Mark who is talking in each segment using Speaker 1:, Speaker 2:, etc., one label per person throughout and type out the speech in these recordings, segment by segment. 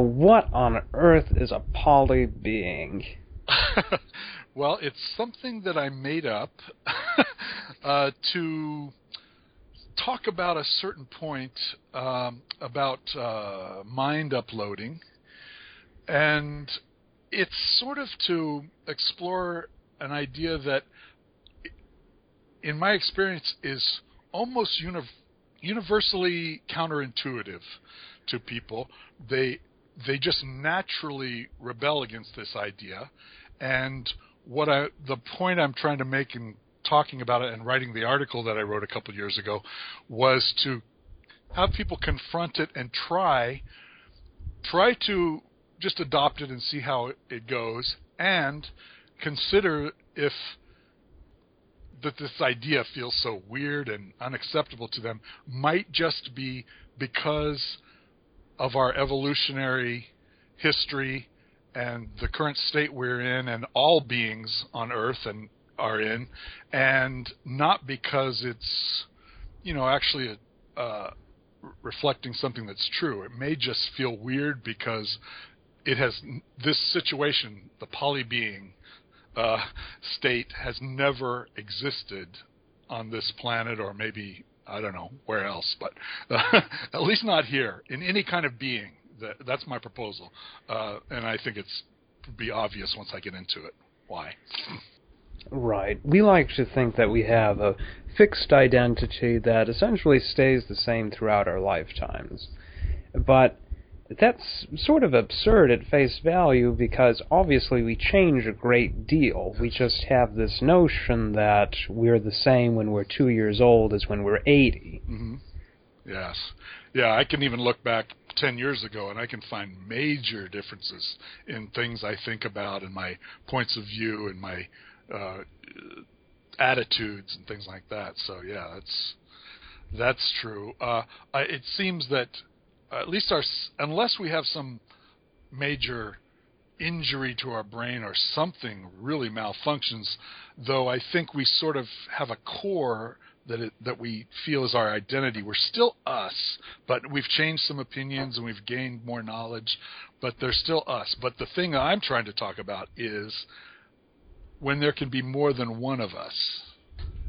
Speaker 1: What on earth is a poly being?
Speaker 2: well, it's something that I made up uh, to talk about a certain point um, about uh, mind uploading, and it's sort of to explore an idea that, in my experience, is almost uni- universally counterintuitive to people. They they just naturally rebel against this idea, and what I the point I'm trying to make in talking about it and writing the article that I wrote a couple years ago was to have people confront it and try try to just adopt it and see how it goes and consider if that this idea feels so weird and unacceptable to them might just be because of our evolutionary history and the current state we're in and all beings on earth and are in and not because it's you know actually a, uh, reflecting something that's true. It may just feel weird because it has this situation the poly being uh, state has never existed on this planet or maybe I don't know where else, but uh, at least not here in any kind of being. That, that's my proposal, uh, and I think it's be obvious once I get into it why.
Speaker 1: Right. We like to think that we have a fixed identity that essentially stays the same throughout our lifetimes. But that's sort of absurd at face value because obviously we change a great deal. We just have this notion that we're the same when we're two years old as when we're 80.
Speaker 2: Mm-hmm. Yes. Yeah, I can even look back 10 years ago and I can find major differences in things I think about and my points of view and my uh, attitudes and things like that. So, yeah, that's that's true. Uh, I, it seems that at least our unless we have some major injury to our brain or something really malfunctions, though I think we sort of have a core that it, that we feel is our identity. We're still us, but we've changed some opinions and we've gained more knowledge, but they're still us. But the thing I'm trying to talk about is when there can be more than one of us,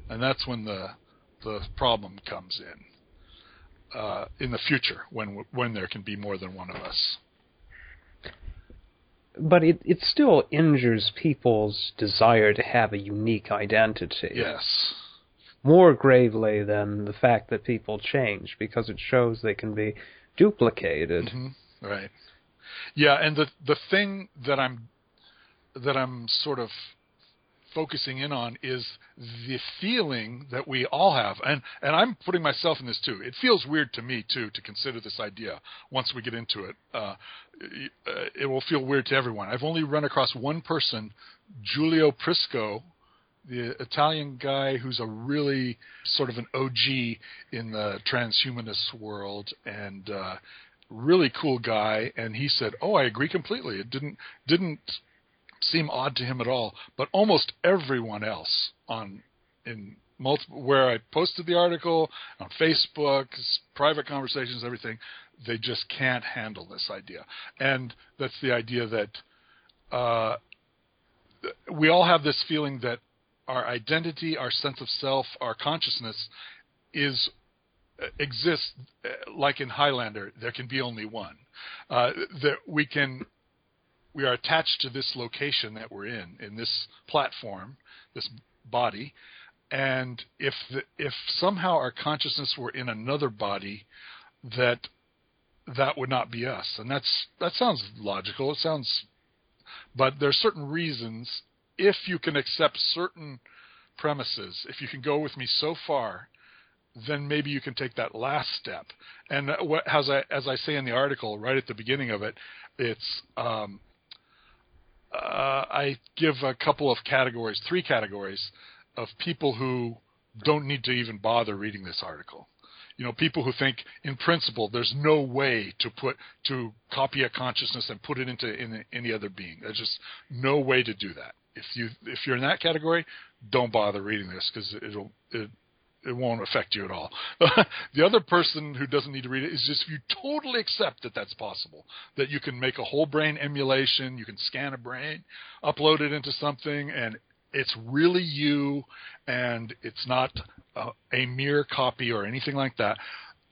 Speaker 2: and that's when the the problem comes in uh, in the future when when there can be more than one of us.
Speaker 1: But it it still injures people's desire to have a unique identity.
Speaker 2: Yes.
Speaker 1: More gravely than the fact that people change, because it shows they can be duplicated.
Speaker 2: Mm-hmm. Right. Yeah, and the the thing that I'm that I'm sort of focusing in on is the feeling that we all have. And and I'm putting myself in this too. It feels weird to me too to consider this idea once we get into it. Uh, it will feel weird to everyone. I've only run across one person Giulio Prisco the Italian guy who's a really sort of an OG in the transhumanist world and uh, really cool guy. And he said oh I agree completely. It didn't didn't seem odd to him at all. But almost everyone else on in multiple where I posted the article on Facebook, private conversations, everything, they just can't handle this idea. And that's the idea that uh, we all have this feeling that our identity, our sense of self, our consciousness is exists like in Highlander. There can be only one. Uh, that we can we are attached to this location that we're in, in this platform, this body, and if the, if somehow our consciousness were in another body, that that would not be us, and that's that sounds logical. It sounds, but there are certain reasons. If you can accept certain premises, if you can go with me so far, then maybe you can take that last step. And what, as I as I say in the article, right at the beginning of it, it's um, uh, I give a couple of categories, three categories of people who don't need to even bother reading this article. You know, people who think, in principle, there's no way to put to copy a consciousness and put it into in any other being. There's just no way to do that. If you if you're in that category, don't bother reading this because it'll it, it won't affect you at all. the other person who doesn't need to read it is just if you totally accept that that's possible, that you can make a whole brain emulation, you can scan a brain, upload it into something, and it's really you, and it's not a, a mere copy or anything like that.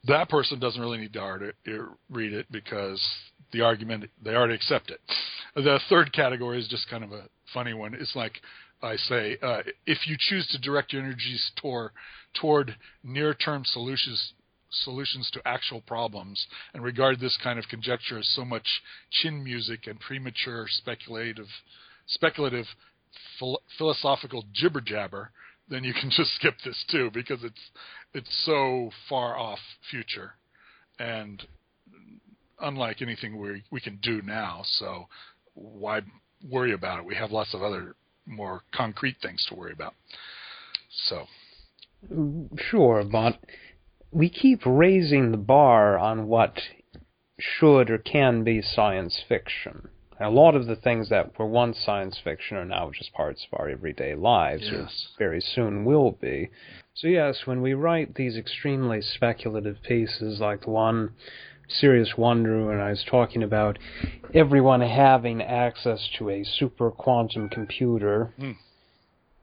Speaker 2: That person doesn't really need to read it because the argument they already accept it. The third category is just kind of a funny one. It's like I say, uh, if you choose to direct your energies toward toward near-term solutions solutions to actual problems and regard this kind of conjecture as so much chin music and premature speculative speculative phil- philosophical jibber jabber then you can just skip this too because it's it's so far off future. And unlike anything we we can do now so why worry about it? We have lots of other more concrete things to worry about so
Speaker 1: Sure, but we keep raising the bar on what should or can be science fiction. A lot of the things that were once science fiction are now just parts of our everyday lives,
Speaker 2: yes.
Speaker 1: or very soon will be. So, yes, when we write these extremely speculative pieces like the one Serious Wonder when I was talking about everyone having access to a super quantum computer
Speaker 2: mm.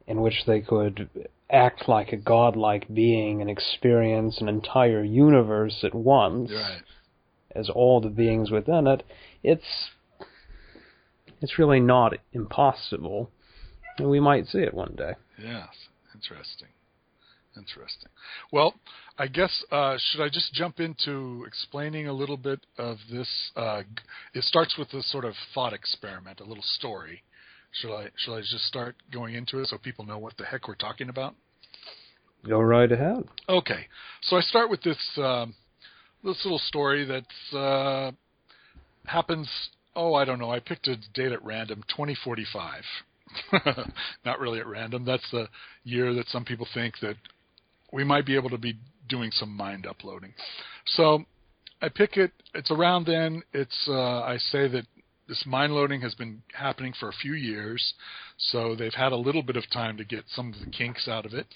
Speaker 1: in which they could act like a godlike being and experience an entire universe at once
Speaker 2: right.
Speaker 1: as all the beings within it, it's it's really not impossible. And we might see it one day.
Speaker 2: Yes, interesting. Interesting. Well, I guess uh, should I just jump into explaining a little bit of this? Uh, it starts with this sort of thought experiment, a little story should I should I just start going into it so people know what the heck we're talking about?
Speaker 1: Go right ahead.
Speaker 2: Okay, so I start with this um, this little story that uh, happens. Oh, I don't know. I picked a date at random, 2045. Not really at random. That's the year that some people think that we might be able to be doing some mind uploading. So I pick it. It's around then. It's uh, I say that this mind loading has been happening for a few years, so they've had a little bit of time to get some of the kinks out of it.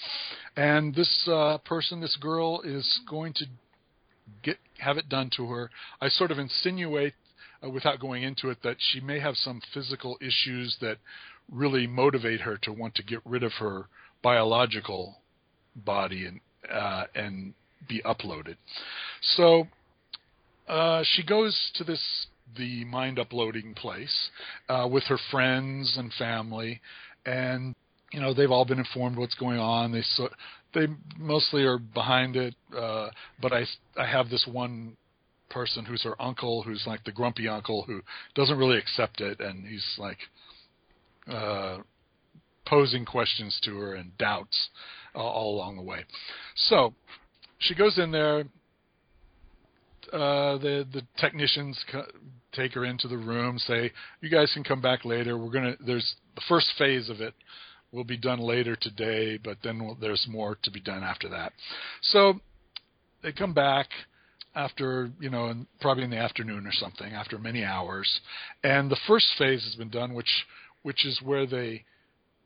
Speaker 2: And this uh, person, this girl, is going to get have it done to her. I sort of insinuate, uh, without going into it, that she may have some physical issues that really motivate her to want to get rid of her biological body and uh, and be uploaded. So uh, she goes to this the mind uploading place uh, with her friends and family, and you know they've all been informed what's going on. They so they mostly are behind it, uh, but I I have this one person who's her uncle, who's like the grumpy uncle who doesn't really accept it, and he's like uh, posing questions to her and doubts all along the way. So she goes in there. Uh, the the technicians take her into the room, say, "You guys can come back later. We're gonna. There's the first phase of it will be done later today, but then we'll, there's more to be done after that." So they come back after you know, probably in the afternoon or something, after many hours, and the first phase has been done, which which is where they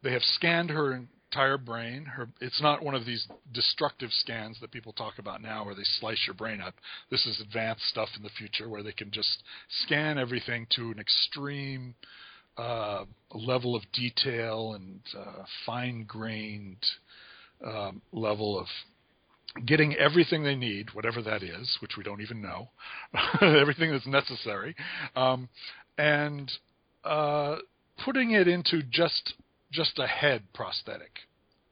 Speaker 2: they have scanned her entire brain. Her, it's not one of these destructive scans that people talk about now, where they slice your brain up. This is advanced stuff in the future, where they can just scan everything to an extreme uh, level of detail and uh, fine-grained um, level of getting everything they need, whatever that is, which we don't even know, everything that's necessary, um, and uh, putting it into just just a head prosthetic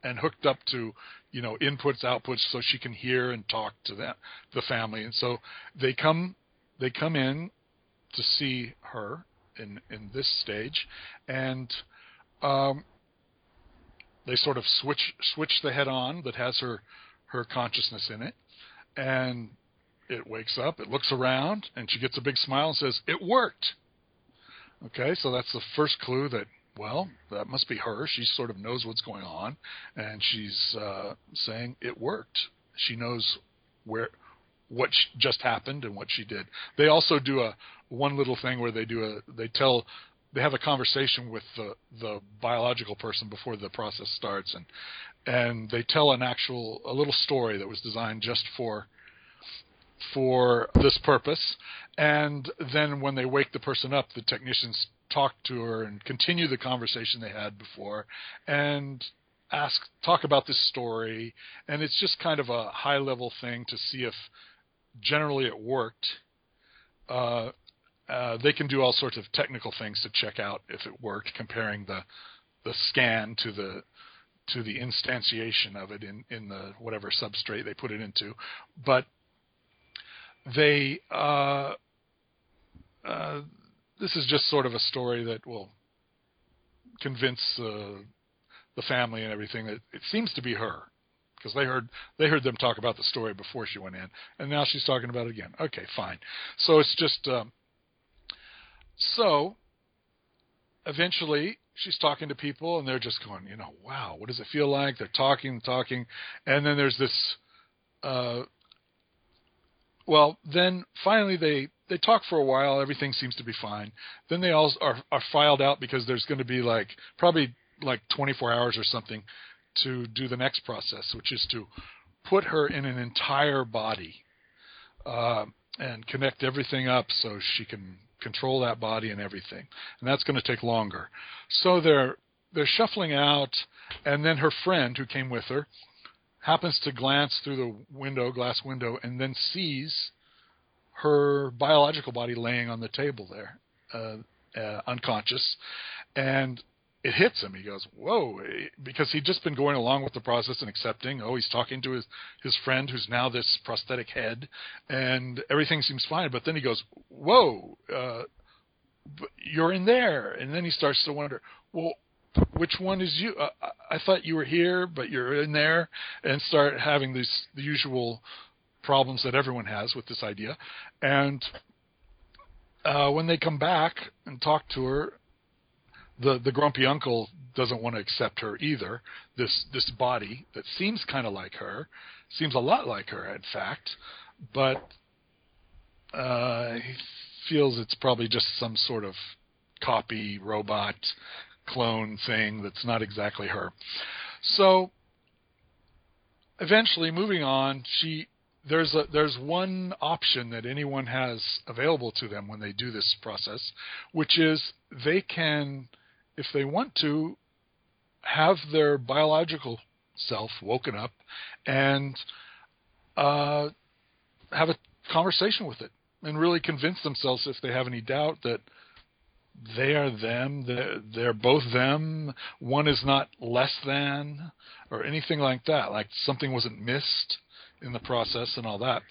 Speaker 2: and hooked up to you know inputs outputs so she can hear and talk to them the family. And so they come they come in to see her in in this stage and um, they sort of switch switch the head on that has her her consciousness in it and it wakes up it looks around and she gets a big smile and says it worked. Okay so that's the first clue that well, that must be her. She sort of knows what's going on, and she's uh, saying it worked. She knows where what just happened and what she did. They also do a one little thing where they do a they tell they have a conversation with the the biological person before the process starts, and and they tell an actual a little story that was designed just for for this purpose. And then when they wake the person up, the technicians talk to her and continue the conversation they had before, and ask talk about this story. And it's just kind of a high level thing to see if generally it worked. Uh, uh, they can do all sorts of technical things to check out if it worked, comparing the the scan to the to the instantiation of it in in the whatever substrate they put it into. But they uh, uh, this is just sort of a story that will convince uh, the family and everything that it seems to be her because they heard they heard them talk about the story before she went in, and now she's talking about it again. Okay, fine. So it's just um, so eventually she's talking to people and they're just going, you know, wow, what does it feel like? They're talking, talking, and then there's this. Uh, well, then finally they they talk for a while. Everything seems to be fine. Then they all are are filed out because there's going to be like probably like 24 hours or something to do the next process, which is to put her in an entire body uh, and connect everything up so she can control that body and everything. And that's going to take longer. So they're they're shuffling out, and then her friend who came with her happens to glance through the window, glass window, and then sees her biological body laying on the table there, uh, uh, unconscious, and it hits him. He goes, "Whoa!" Because he'd just been going along with the process and accepting. Oh, he's talking to his his friend, who's now this prosthetic head, and everything seems fine. But then he goes, "Whoa!" Uh, you're in there, and then he starts to wonder, well, which one is you? Uh, I thought you were here, but you're in there, and start having these the usual problems that everyone has with this idea. And uh, when they come back and talk to her, the the grumpy uncle doesn't want to accept her either. This this body that seems kind of like her, seems a lot like her, in fact, but uh, he feels it's probably just some sort of copy robot clone thing that's not exactly her. So eventually, moving on, she there's a there's one option that anyone has available to them when they do this process, which is they can if they want to, have their biological self woken up and uh, have a conversation with it and really convince themselves if they have any doubt that they are them, they're, they're both them, one is not less than, or anything like that, like something wasn't missed in the process and all that.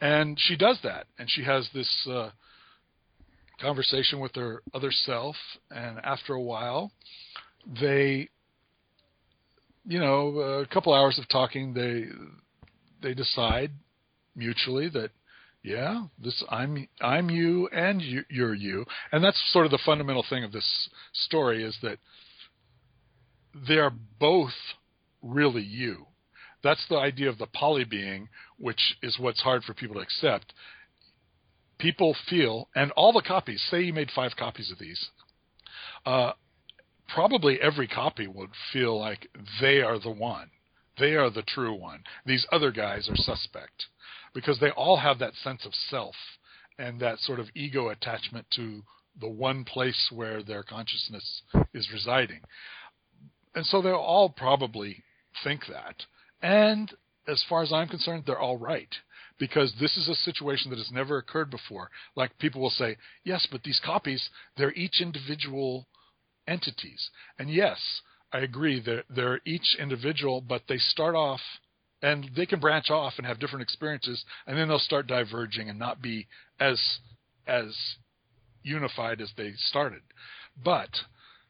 Speaker 2: And she does that, and she has this uh, conversation with her other self, and after a while, they, you know, a couple hours of talking, they they decide mutually that yeah this i'm i'm you and you, you're you. And that's sort of the fundamental thing of this story is that they are both really you that's the idea of the poly being which is what's hard for people to accept people feel, and all the copies, say you made five copies of these, uh, probably every copy would feel like they are the one. They are the true one. These other guys are suspect because they all have that sense of self and that sort of ego attachment to the one place where their consciousness is residing. And so they'll all probably think that. And as far as I'm concerned, they're all right because this is a situation that has never occurred before. Like people will say, yes, but these copies, they're each individual entities. And yes, I agree that they're each individual, but they start off and they can branch off and have different experiences and then they'll start diverging and not be as as unified as they started. But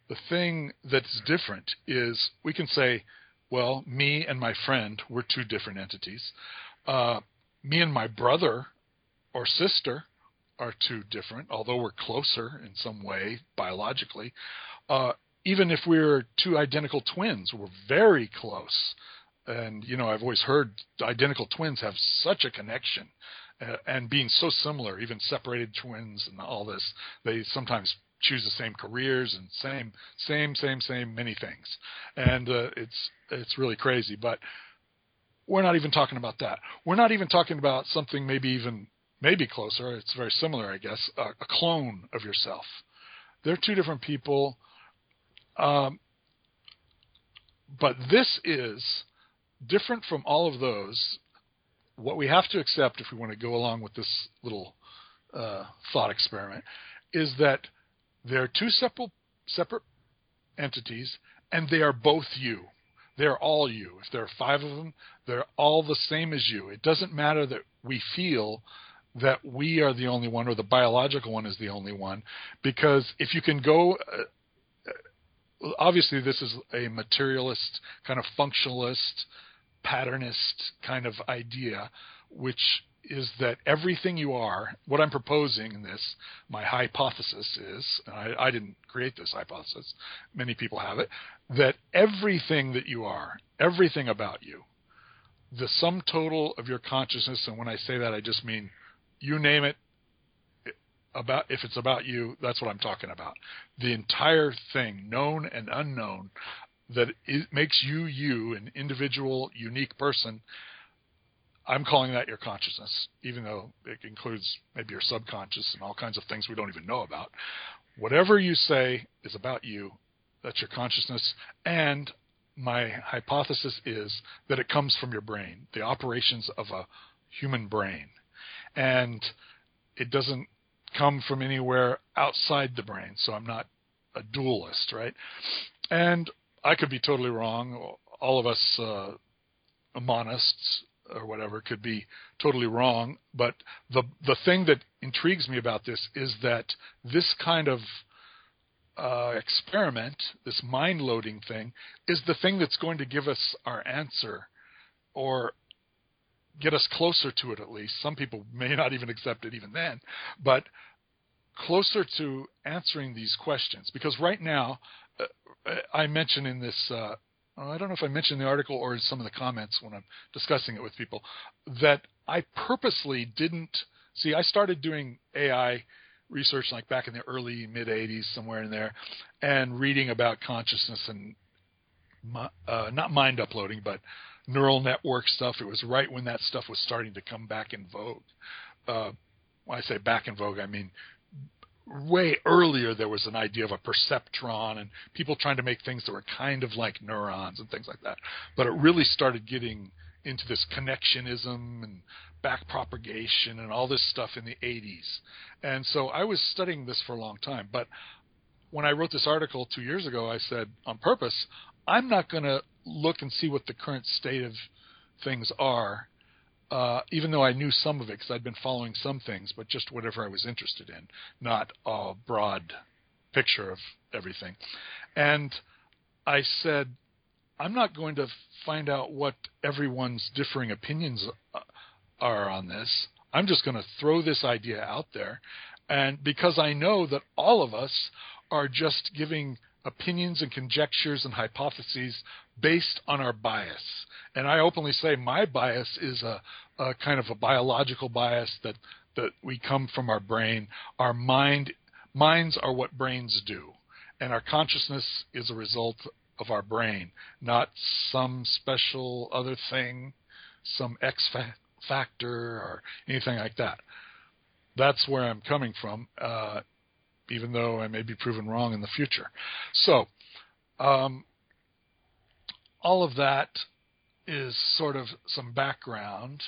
Speaker 2: the thing that's different is we can say, well, me and my friend were two different entities. Uh, me and my brother or sister are two different, although we're closer in some way biologically. Uh, even if we're two identical twins, we're very close. And you know, I've always heard identical twins have such a connection, uh, and being so similar, even separated twins and all this, they sometimes choose the same careers and same same same same many things, and uh, it's it's really crazy. But we're not even talking about that. We're not even talking about something maybe even maybe closer. It's very similar, I guess. A, a clone of yourself. They're two different people. Um, but this is different from all of those. What we have to accept if we want to go along with this little uh, thought experiment is that they're two separate separate entities, and they are both you. They're all you. If there are five of them, they're all the same as you. It doesn't matter that we feel that we are the only one or the biological one is the only one, because if you can go uh, obviously this is a materialist kind of functionalist patternist kind of idea which is that everything you are what i'm proposing in this my hypothesis is I, I didn't create this hypothesis many people have it that everything that you are everything about you the sum total of your consciousness and when i say that i just mean you name it about if it's about you, that's what I'm talking about. The entire thing, known and unknown, that it makes you you, an individual, unique person. I'm calling that your consciousness, even though it includes maybe your subconscious and all kinds of things we don't even know about. Whatever you say is about you, that's your consciousness. And my hypothesis is that it comes from your brain, the operations of a human brain. And it doesn't come from anywhere outside the brain. So I'm not a dualist, right? And I could be totally wrong. All of us uh, monists or whatever could be totally wrong. But the the thing that intrigues me about this is that this kind of uh, experiment, this mind loading thing, is the thing that's going to give us our answer, or get us closer to it at least. Some people may not even accept it even then, but closer to answering these questions. Because right now, uh, I mentioned in this, uh, I don't know if I mentioned the article or some of the comments when I'm discussing it with people, that I purposely didn't see. I started doing AI research like back in the early mid 80s, somewhere in there, and reading about consciousness and uh, not mind uploading, but neural network stuff. It was right when that stuff was starting to come back in vogue. Uh, when I say back in vogue, I mean way earlier there was an idea of a perceptron and people trying to make things that were kind of like neurons and things like that. But it really started getting into this connectionism and back propagation and all this stuff in the 80s. And so I was studying this for a long time. But when I wrote this article two years ago, I said on purpose, I'm not going to look and see what the current state of things are, uh, even though I knew some of it because I'd been following some things, but just whatever I was interested in, not a broad picture of everything. And I said, I'm not going to find out what everyone's differing opinions uh, are on this. I'm just going to throw this idea out there. And because I know that all of us are just giving opinions and conjectures and hypotheses based on our bias. And I openly say my bias is a, a kind of a biological bias that that we come from our brain. Our mind minds are what brains do, and our consciousness is a result of our brain, not some special other thing, some X fa- factor or anything like that. That's where I'm coming from. Uh, even though I may be proven wrong in the future. So, um, all of that is sort of some background.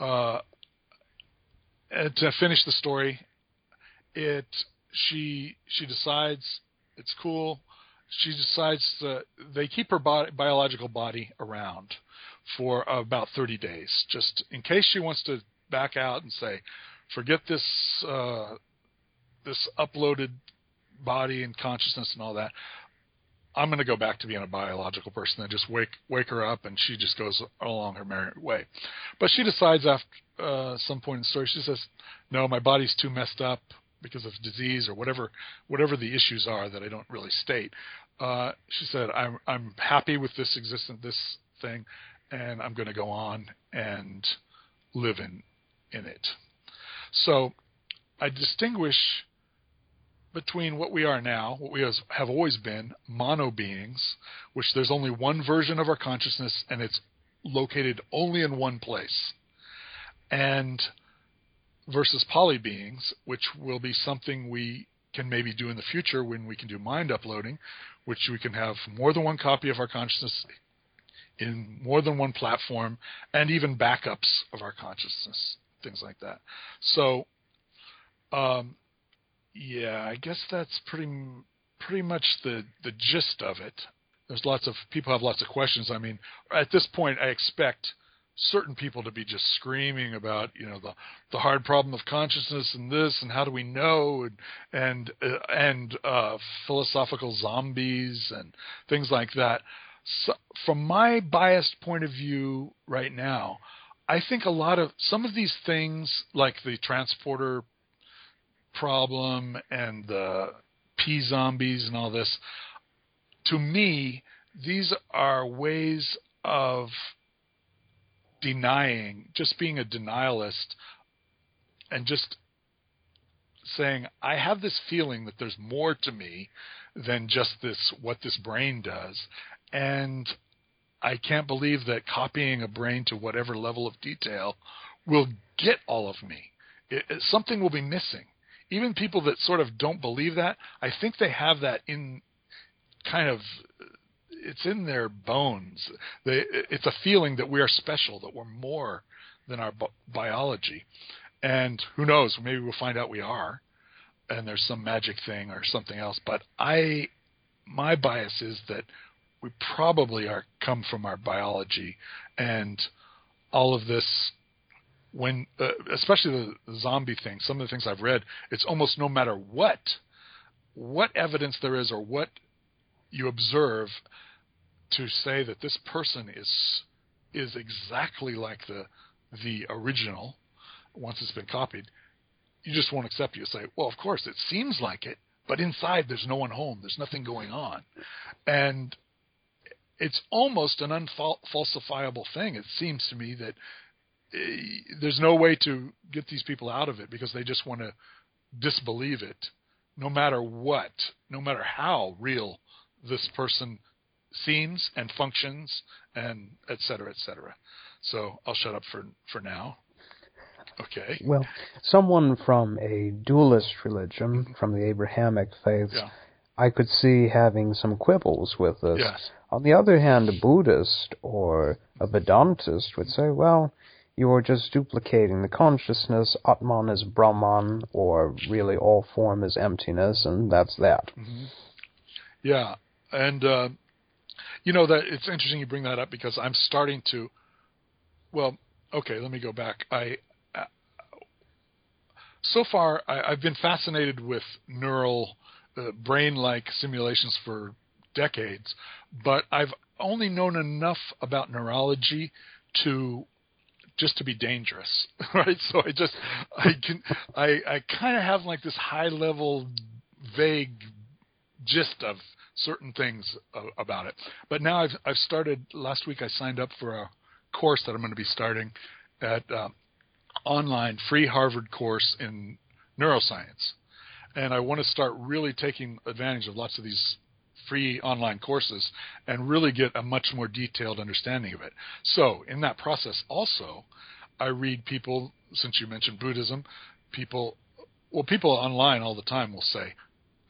Speaker 2: Uh, to finish the story, it she she decides it's cool. She decides that they keep her body, biological body around for about 30 days, just in case she wants to back out and say, "Forget this uh, this uploaded body and consciousness and all that. I'm going to go back to being a biological person and just wake wake her up, and she just goes along her merry way. But she decides after uh, some point in the story, she says, "No, my body's too messed up because of disease or whatever whatever the issues are that I don't really state." Uh, she said, "I'm I'm happy with this existence, this thing, and I'm going to go on and live in in it." So I distinguish between what we are now, what we have always been, mono beings, which there's only one version of our consciousness and it's located only in one place, and versus poly beings, which will be something we can maybe do in the future when we can do mind uploading, which we can have more than one copy of our consciousness in more than one platform and even backups of our consciousness, things like that. So, um, yeah, I guess that's pretty pretty much the the gist of it. There's lots of people have lots of questions. I mean, at this point, I expect certain people to be just screaming about you know the the hard problem of consciousness and this and how do we know and and uh, and uh, philosophical zombies and things like that. So, from my biased point of view right now, I think a lot of some of these things like the transporter problem and the P zombies and all this, to me, these are ways of denying, just being a denialist and just saying, I have this feeling that there's more to me than just this, what this brain does. And I can't believe that copying a brain to whatever level of detail will get all of me. It, it, something will be missing even people that sort of don't believe that, I think they have that in kind of it's in their bones. They, it's a feeling that we are special, that we're more than our biology. And who knows? Maybe we'll find out we are, and there's some magic thing or something else. But I, my bias is that we probably are come from our biology, and all of this when uh, especially the zombie thing some of the things i've read it's almost no matter what what evidence there is or what you observe to say that this person is is exactly like the the original once it's been copied you just won't accept it. You say well of course it seems like it but inside there's no one home. There's nothing going on. And it's almost an unfalsifiable thing. It seems to me that Eh, there's no way to get these people out of it because they just want to disbelieve it, no matter what, no matter how real this person seems and functions, and et cetera, et cetera. So I'll shut up for for now. Okay.
Speaker 1: Well, someone from a dualist religion, mm-hmm. from the Abrahamic faith,
Speaker 2: yeah.
Speaker 1: I could see having some quibbles with this.
Speaker 2: Yes.
Speaker 1: On the other hand, a Buddhist or a Vedantist would say, well, you're just duplicating the consciousness. Atman is Brahman, or really all form is emptiness, and that's that.
Speaker 2: Mm-hmm. Yeah, and uh, you know that it's interesting you bring that up because I'm starting to. Well, okay, let me go back. I uh, so far I, have been fascinated with neural, uh, brain-like simulations for decades, but I've only known enough about neurology to just to be dangerous, right? So I just I can I I kind of have like this high level vague gist of certain things about it. But now I've I've started last week I signed up for a course that I'm going to be starting at uh, online free Harvard course in neuroscience. And I want to start really taking advantage of lots of these free online courses and really get a much more detailed understanding of it. So, in that process, also, I read people, since you mentioned Buddhism, people, well, people online all the time will say,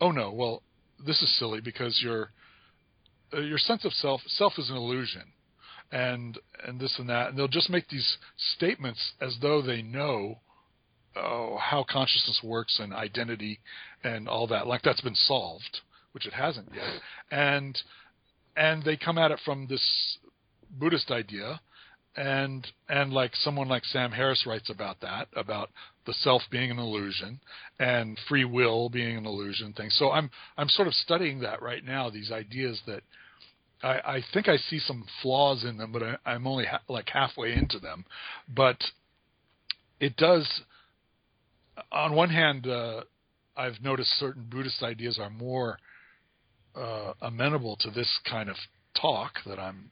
Speaker 2: oh no, well, this is silly because your uh, your sense of self self is an illusion and and this and that and they'll just make these statements as though they know oh, how consciousness works and identity and all that like that's been solved which it hasn't yet, and and they come at it from this Buddhist idea, and and like someone like Sam Harris writes about that about the self being an illusion and free will being an illusion thing. So I'm I'm sort of studying that right now. These ideas that I, I think I see some flaws in them, but I, am only ha- like halfway into them. But it does. On one hand, uh, I've noticed certain Buddhist ideas are more uh, amenable to this kind of talk that I'm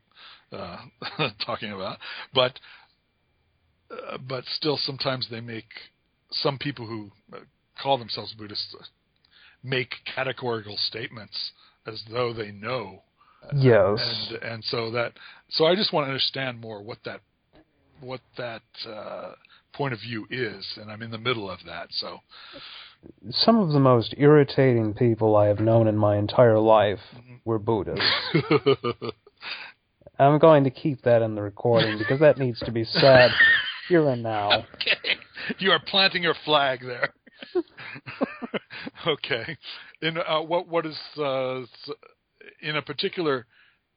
Speaker 2: uh, talking about, but uh, but still sometimes they make some people who uh, call themselves Buddhists make categorical statements as though they know.
Speaker 1: Yes.
Speaker 2: And and so that so I just want to understand more what that what that uh, point of view is, and I'm in the middle of that. So
Speaker 1: some of the most irritating people I have known in my entire life were Buddhists. I'm going to keep that in the recording because that needs to be said here and now.
Speaker 2: Okay. You are planting your flag there. okay. In uh, what what is uh, in a particular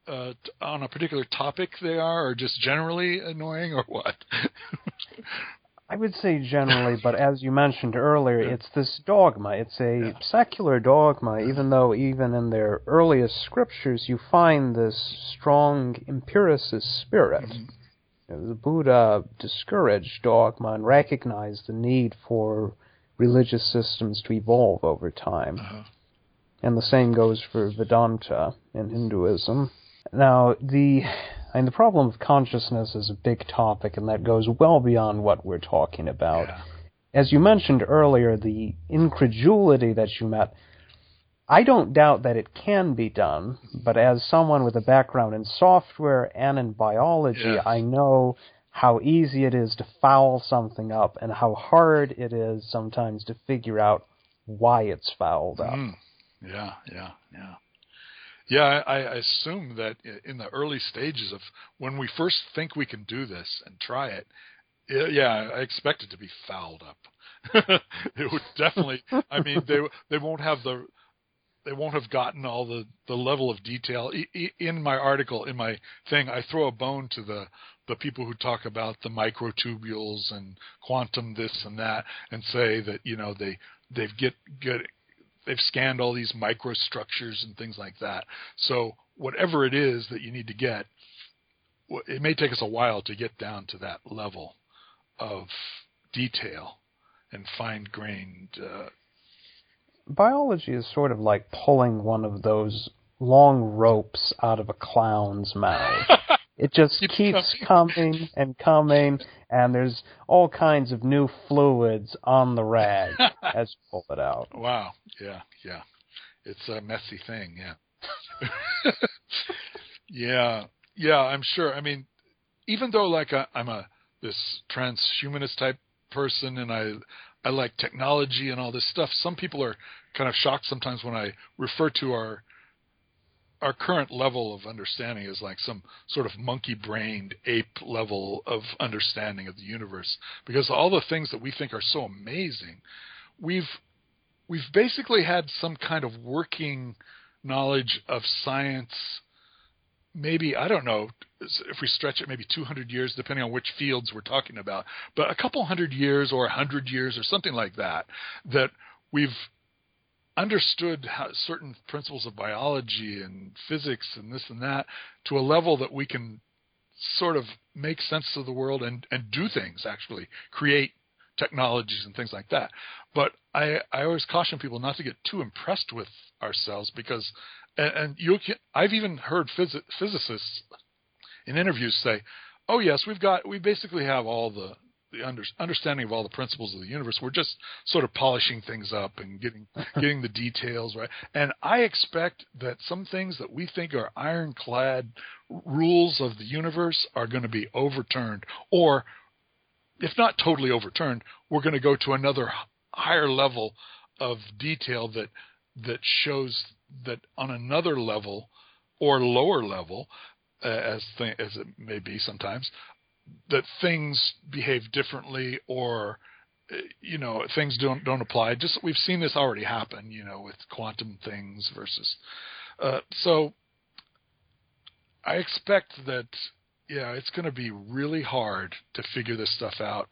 Speaker 2: uh, on a particular topic they are, or just generally annoying, or what?
Speaker 1: I would say generally, but as you mentioned earlier, it's this dogma. It's a yeah. secular dogma, even though even in their earliest scriptures you find this strong empiricist spirit. Mm-hmm. You know, the Buddha discouraged dogma and recognized the need for religious systems to evolve over time. Uh-huh. And the same goes for Vedanta in Hinduism. Now, the I mean, the problem of consciousness is a big topic, and that goes well beyond what we're talking about.
Speaker 2: Yeah.
Speaker 1: As you mentioned earlier, the incredulity that you met, I don't doubt that it can be done, but as someone with a background in software and in biology,
Speaker 2: yes.
Speaker 1: I know how easy it is to foul something up and how hard it is sometimes to figure out why it's fouled up.
Speaker 2: Mm. Yeah, yeah, yeah. Yeah, I, I assume that in the early stages of when we first think we can do this and try it, yeah, I expect it to be fouled up. it would definitely. I mean, they they won't have the they won't have gotten all the the level of detail in my article in my thing. I throw a bone to the the people who talk about the microtubules and quantum this and that, and say that you know they they've get get they've scanned all these microstructures and things like that. So whatever it is that you need to get, it may take us a while to get down to that level of detail and fine-grained. Uh,
Speaker 1: Biology is sort of like pulling one of those long ropes out of a clown's mouth. It just keeps coming and coming, and there's all kinds of new fluids on the rag as you pull it out.
Speaker 2: Wow. Yeah, yeah. It's a messy thing, yeah. yeah. Yeah, I'm sure. I mean, even though like I, I'm a this transhumanist type person and I I like technology and all this stuff, some people are kind of shocked sometimes when I refer to our our current level of understanding is like some sort of monkey brained ape level of understanding of the universe. Because all the things that we think are so amazing we've we've basically had some kind of working knowledge of science maybe i don't know if we stretch it maybe 200 years depending on which fields we're talking about but a couple hundred years or a hundred years or something like that that we've understood how, certain principles of biology and physics and this and that to a level that we can sort of make sense of the world and, and do things actually create technologies and things like that. But I, I always caution people not to get too impressed with ourselves because and, and you can, I've even heard phys- physicists in interviews say oh yes we've got we basically have all the the under, understanding of all the principles of the universe. We're just sort of polishing things up and getting getting the details right. And I expect that some things that we think are ironclad rules of the universe are going to be overturned, or if not totally overturned, we're going to go to another higher level of detail that that shows that on another level or lower level, uh, as th- as it may be sometimes, that things behave differently or you know things don't don't apply. Just we've seen this already happen you know with quantum things versus uh, so i expect that yeah it's going to be really hard to figure this stuff out.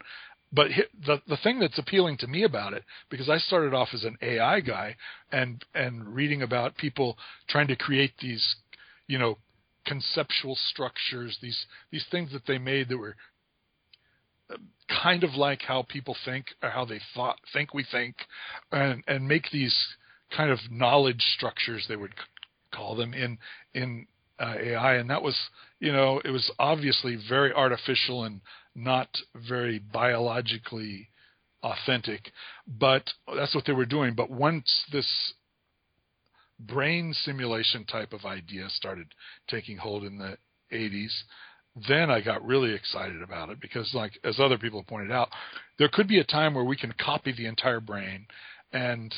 Speaker 2: But the the thing that's appealing to me about it because I started off as an AI guy and and reading about people trying to create these you know conceptual structures, these these things that they made that were uh, kind of like how people think or how they thought think we think, and and make these kind of knowledge structures they would call them in in uh, AI, and that was you know it was obviously very artificial and not very biologically authentic, but that's what they were doing. But once this brain simulation type of idea started taking hold in the 80s, then I got really excited about it because, like as other people pointed out, there could be a time where we can copy the entire brain and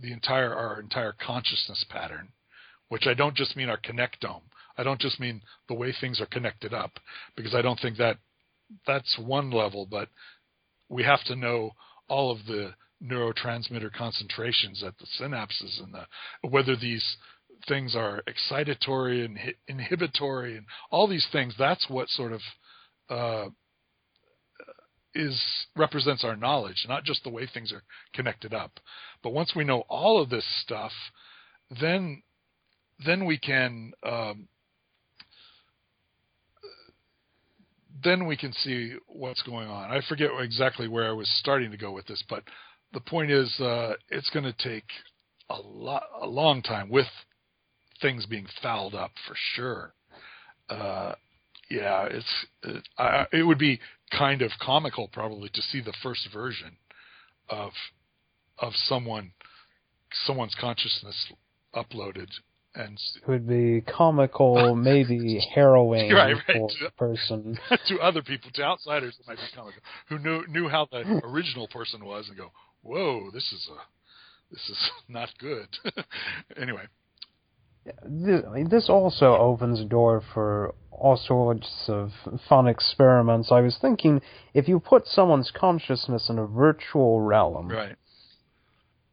Speaker 2: the entire our entire consciousness pattern, which I don't just mean our connectome. I don't just mean the way things are connected up, because I don't think that that's one level, but we have to know all of the neurotransmitter concentrations at the synapses and the, whether these things are excitatory and inhibitory and all these things. That's what sort of uh, is represents our knowledge, not just the way things are connected up. But once we know all of this stuff, then then we can um, then we can see what's going on. I forget exactly where I was starting to go with this, but the point is, uh, it's going to take a lot, a long time with things being fouled up for sure. Uh, yeah, it's it, I, it would be kind of comical probably to see the first version of of someone someone's consciousness uploaded and
Speaker 1: it would be comical, maybe harrowing
Speaker 2: right, right.
Speaker 1: for the person.
Speaker 2: to other people, to outsiders, it might be comical who knew knew how the original person was and go, "Whoa, this is a this is not good." anyway,
Speaker 1: this also opens a door for all sorts of fun experiments. I was thinking if you put someone's consciousness in a virtual realm,
Speaker 2: right.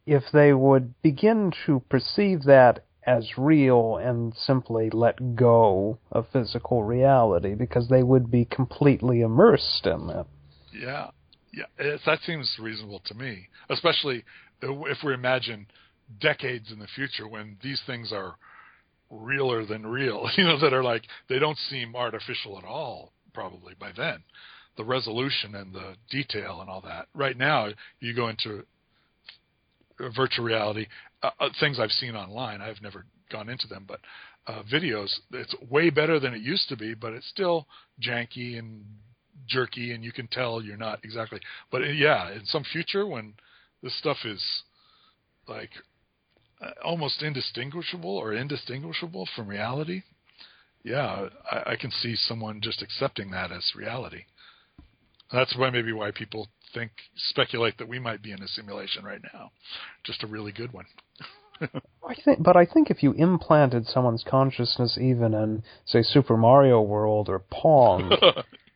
Speaker 1: if they would begin to perceive that as real and simply let go of physical reality because they would be completely immersed in it.
Speaker 2: Yeah, yeah, that seems reasonable to me, especially if we imagine decades in the future when these things are realer than real, you know, that are like they don't seem artificial at all probably by then. The resolution and the detail and all that. Right now, you go into virtual reality, uh, uh, things I've seen online. I've never gone into them, but uh, videos. It's way better than it used to be, but it's still janky and jerky, and you can tell you're not exactly. But uh, yeah, in some future when this stuff is like uh, almost indistinguishable or indistinguishable from reality, yeah, I, I can see someone just accepting that as reality. That's why maybe why people think speculate that we might be in a simulation right now, just a really good one.
Speaker 1: I think, but I think if you implanted someone's consciousness even in, say, Super Mario World or Pong,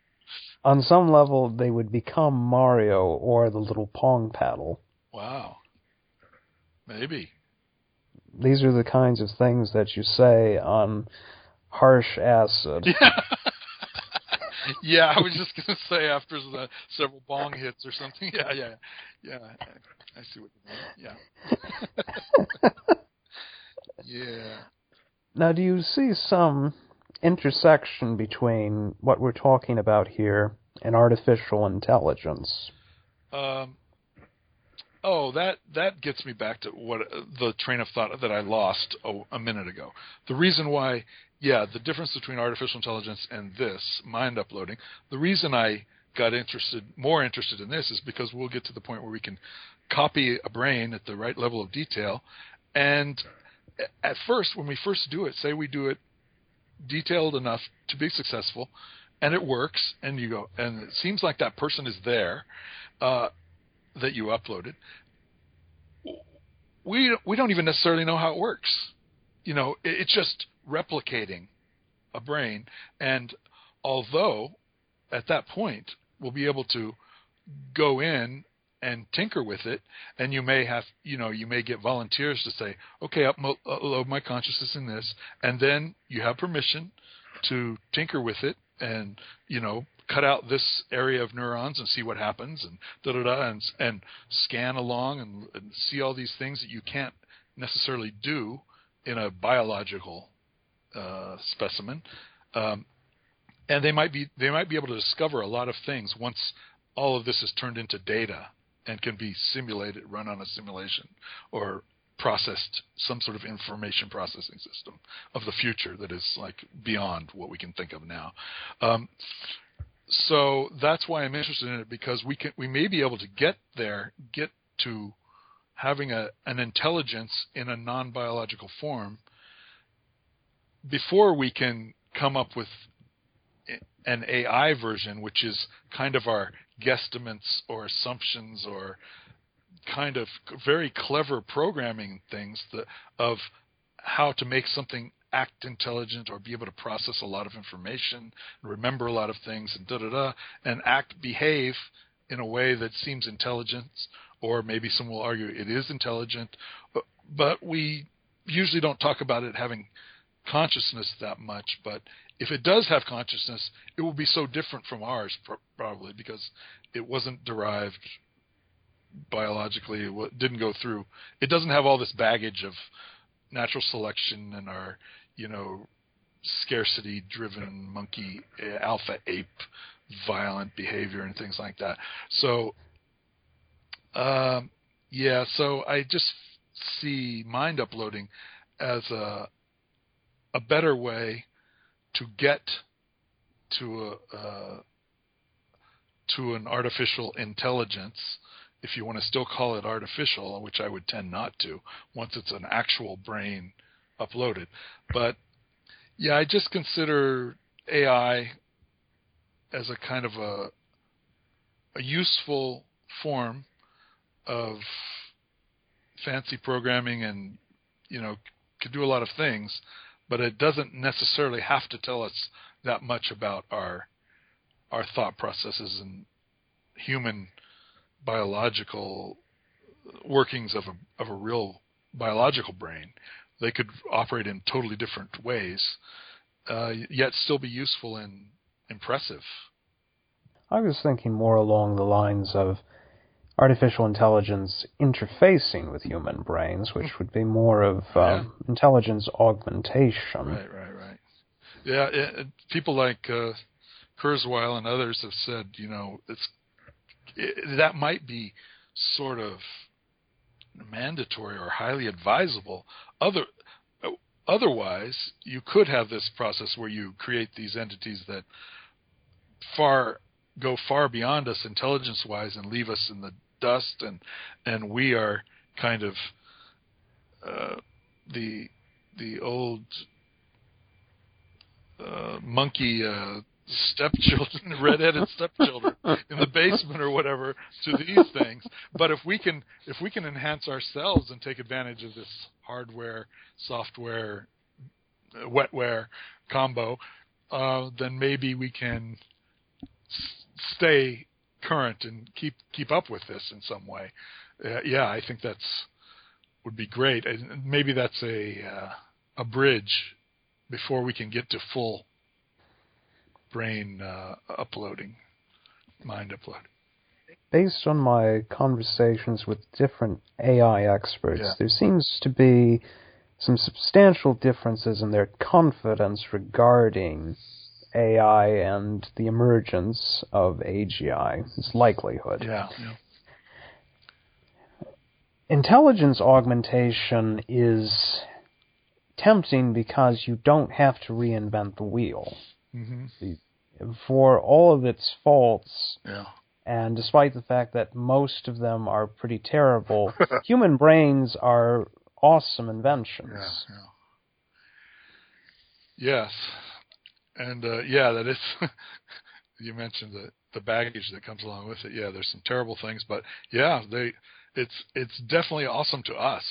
Speaker 1: on some level they would become Mario or the little Pong paddle.
Speaker 2: Wow. Maybe
Speaker 1: these are the kinds of things that you say on harsh acid.
Speaker 2: yeah, yeah I was just gonna say after the several bong hits or something. Yeah, yeah, yeah. I, I see what you mean. Yeah. yeah.
Speaker 1: Now, do you see some intersection between what we're talking about here and artificial intelligence?
Speaker 2: Um, Oh, that that gets me back to what the train of thought that I lost a, a minute ago. The reason why, yeah, the difference between artificial intelligence and this mind uploading. The reason I got interested, more interested in this, is because we'll get to the point where we can copy a brain at the right level of detail, and at first, when we first do it, say we do it detailed enough to be successful, and it works, and you go, and it seems like that person is there. Uh, that you uploaded, we we don't even necessarily know how it works. You know, it, it's just replicating a brain, and although at that point we'll be able to go in and tinker with it, and you may have, you know, you may get volunteers to say, okay, upload my consciousness in this, and then you have permission to tinker with it and you know cut out this area of neurons and see what happens and da da da and and scan along and, and see all these things that you can't necessarily do in a biological uh, specimen. Um, and they might be they might be able to discover a lot of things once all of this is turned into data and can be simulated, run on a simulation, or processed some sort of information processing system of the future that is like beyond what we can think of now. Um, so that's why I'm interested in it because we can we may be able to get there, get to having a an intelligence in a non-biological form before we can come up with an AI version, which is kind of our guesstimates or assumptions or kind of very clever programming things that, of how to make something act intelligent or be able to process a lot of information, remember a lot of things, and da da da, and act behave in a way that seems intelligent, or maybe some will argue it is intelligent, but, but we usually don't talk about it having consciousness that much. But if it does have consciousness, it will be so different from ours, probably because it wasn't derived biologically. It didn't go through. It doesn't have all this baggage of natural selection and our, you know, scarcity-driven monkey eh, alpha ape violent behavior and things like that. So, um, yeah. So I just see mind uploading as a a better way to get to a uh, to an artificial intelligence, if you want to still call it artificial, which I would tend not to, once it's an actual brain uploaded. But yeah, I just consider AI as a kind of a a useful form of fancy programming and you know could do a lot of things but it doesn't necessarily have to tell us that much about our our thought processes and human biological workings of a of a real biological brain. They could operate in totally different ways, uh, yet still be useful and impressive.
Speaker 1: I was thinking more along the lines of artificial intelligence interfacing with human brains, which would be more of um, yeah. intelligence augmentation.
Speaker 2: Right, right, right. Yeah, it, people like uh, Kurzweil and others have said, you know, it's it, that might be sort of mandatory or highly advisable. Other otherwise, you could have this process where you create these entities that far go far beyond us intelligence wise and leave us in the dust and and we are kind of uh, the the old uh, monkey uh, stepchildren, redheaded stepchildren in the basement or whatever to these things. But if we can if we can enhance ourselves and take advantage of this hardware, software, wetware combo, uh, then maybe we can stay current and keep keep up with this in some way. Uh, yeah, I think that's would be great. And maybe that's a uh, a bridge before we can get to full brain uh, uploading, mind upload.
Speaker 1: Based on my conversations with different AI experts, yeah. there seems to be some substantial differences in their confidence regarding AI and the emergence of AGI, its likelihood.
Speaker 2: Yeah, yeah.
Speaker 1: Intelligence augmentation is tempting because you don't have to reinvent the wheel.
Speaker 2: Mm-hmm.
Speaker 1: For all of its faults,
Speaker 2: yeah.
Speaker 1: and despite the fact that most of them are pretty terrible, human brains are awesome inventions.
Speaker 2: Yeah, yeah. Yes, and uh, yeah, that is. you mentioned the the baggage that comes along with it. Yeah, there's some terrible things, but yeah, they it's it's definitely awesome to us.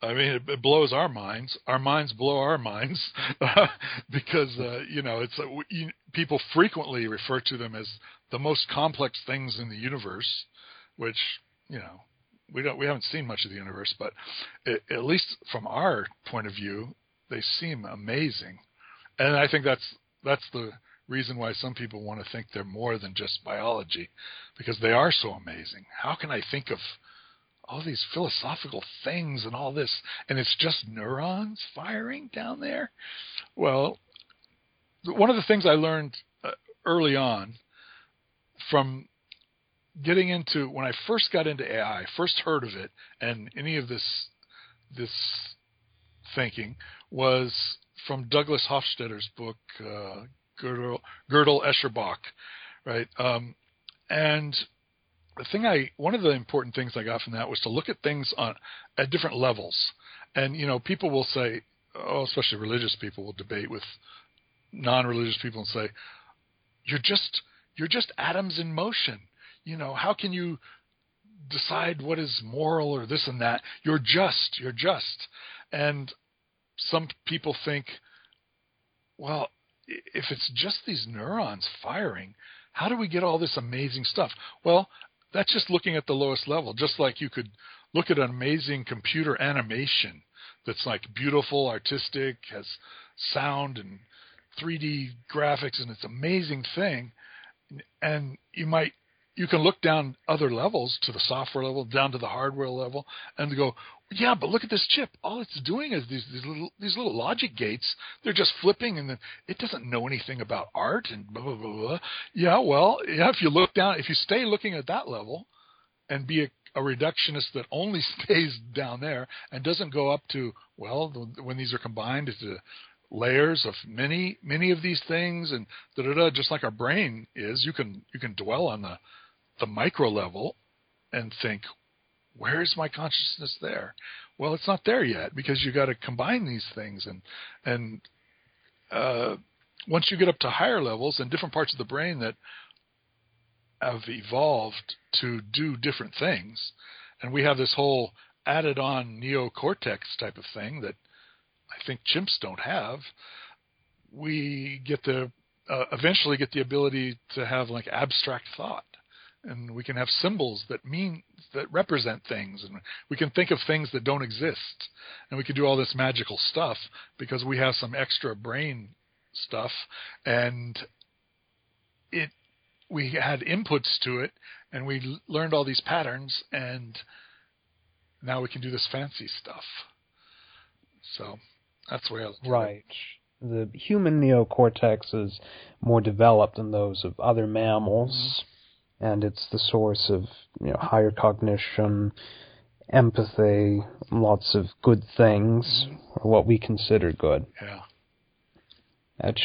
Speaker 2: I mean, it, it blows our minds. Our minds blow our minds because uh, you know it's uh, we, people frequently refer to them as the most complex things in the universe, which you know we don't we haven't seen much of the universe, but it, at least from our point of view, they seem amazing and I think that's that's the reason why some people want to think they're more than just biology, because they are so amazing. How can I think of all these philosophical things and all this, and it's just neurons firing down there? Well, one of the things I learned uh, early on from getting into when I first got into AI, first heard of it, and any of this this thinking was from Douglas Hofstadter's book, uh, Gödel, Gödel Escher Bach, right? Um, and the thing I one of the important things I got from that was to look at things on at different levels. And you know, people will say, oh, especially religious people will debate with non-religious people and say, you're just you're just atoms in motion. You know, how can you decide what is moral or this and that? You're just, you're just. And some people think, well, if it's just these neurons firing, how do we get all this amazing stuff? Well, that's just looking at the lowest level. Just like you could look at an amazing computer animation that's like beautiful, artistic, has sound and 3D graphics, and it's an amazing thing. And you might you can look down other levels to the software level, down to the hardware level, and go, yeah, but look at this chip. All it's doing is these, these little these little logic gates. They're just flipping, and then it doesn't know anything about art and blah blah blah. blah. Yeah, well, yeah. If you look down, if you stay looking at that level, and be a, a reductionist that only stays down there and doesn't go up to well, when these are combined into layers of many many of these things and da da da, just like our brain is, you can you can dwell on the the micro level and think, where is my consciousness there? Well, it's not there yet because you got to combine these things and and uh, once you get up to higher levels and different parts of the brain that have evolved to do different things, and we have this whole added on neocortex type of thing that I think chimps don't have. We get the uh, eventually get the ability to have like abstract thought and we can have symbols that mean that represent things and we can think of things that don't exist. And we can do all this magical stuff because we have some extra brain stuff and it we had inputs to it and we learned all these patterns and now we can do this fancy stuff. So that's where
Speaker 1: right. The human neocortex is more developed than those of other mammals. Mm-hmm and it's the source of you know higher cognition, empathy, lots of good things, mm-hmm. or what we consider good.
Speaker 2: Yeah.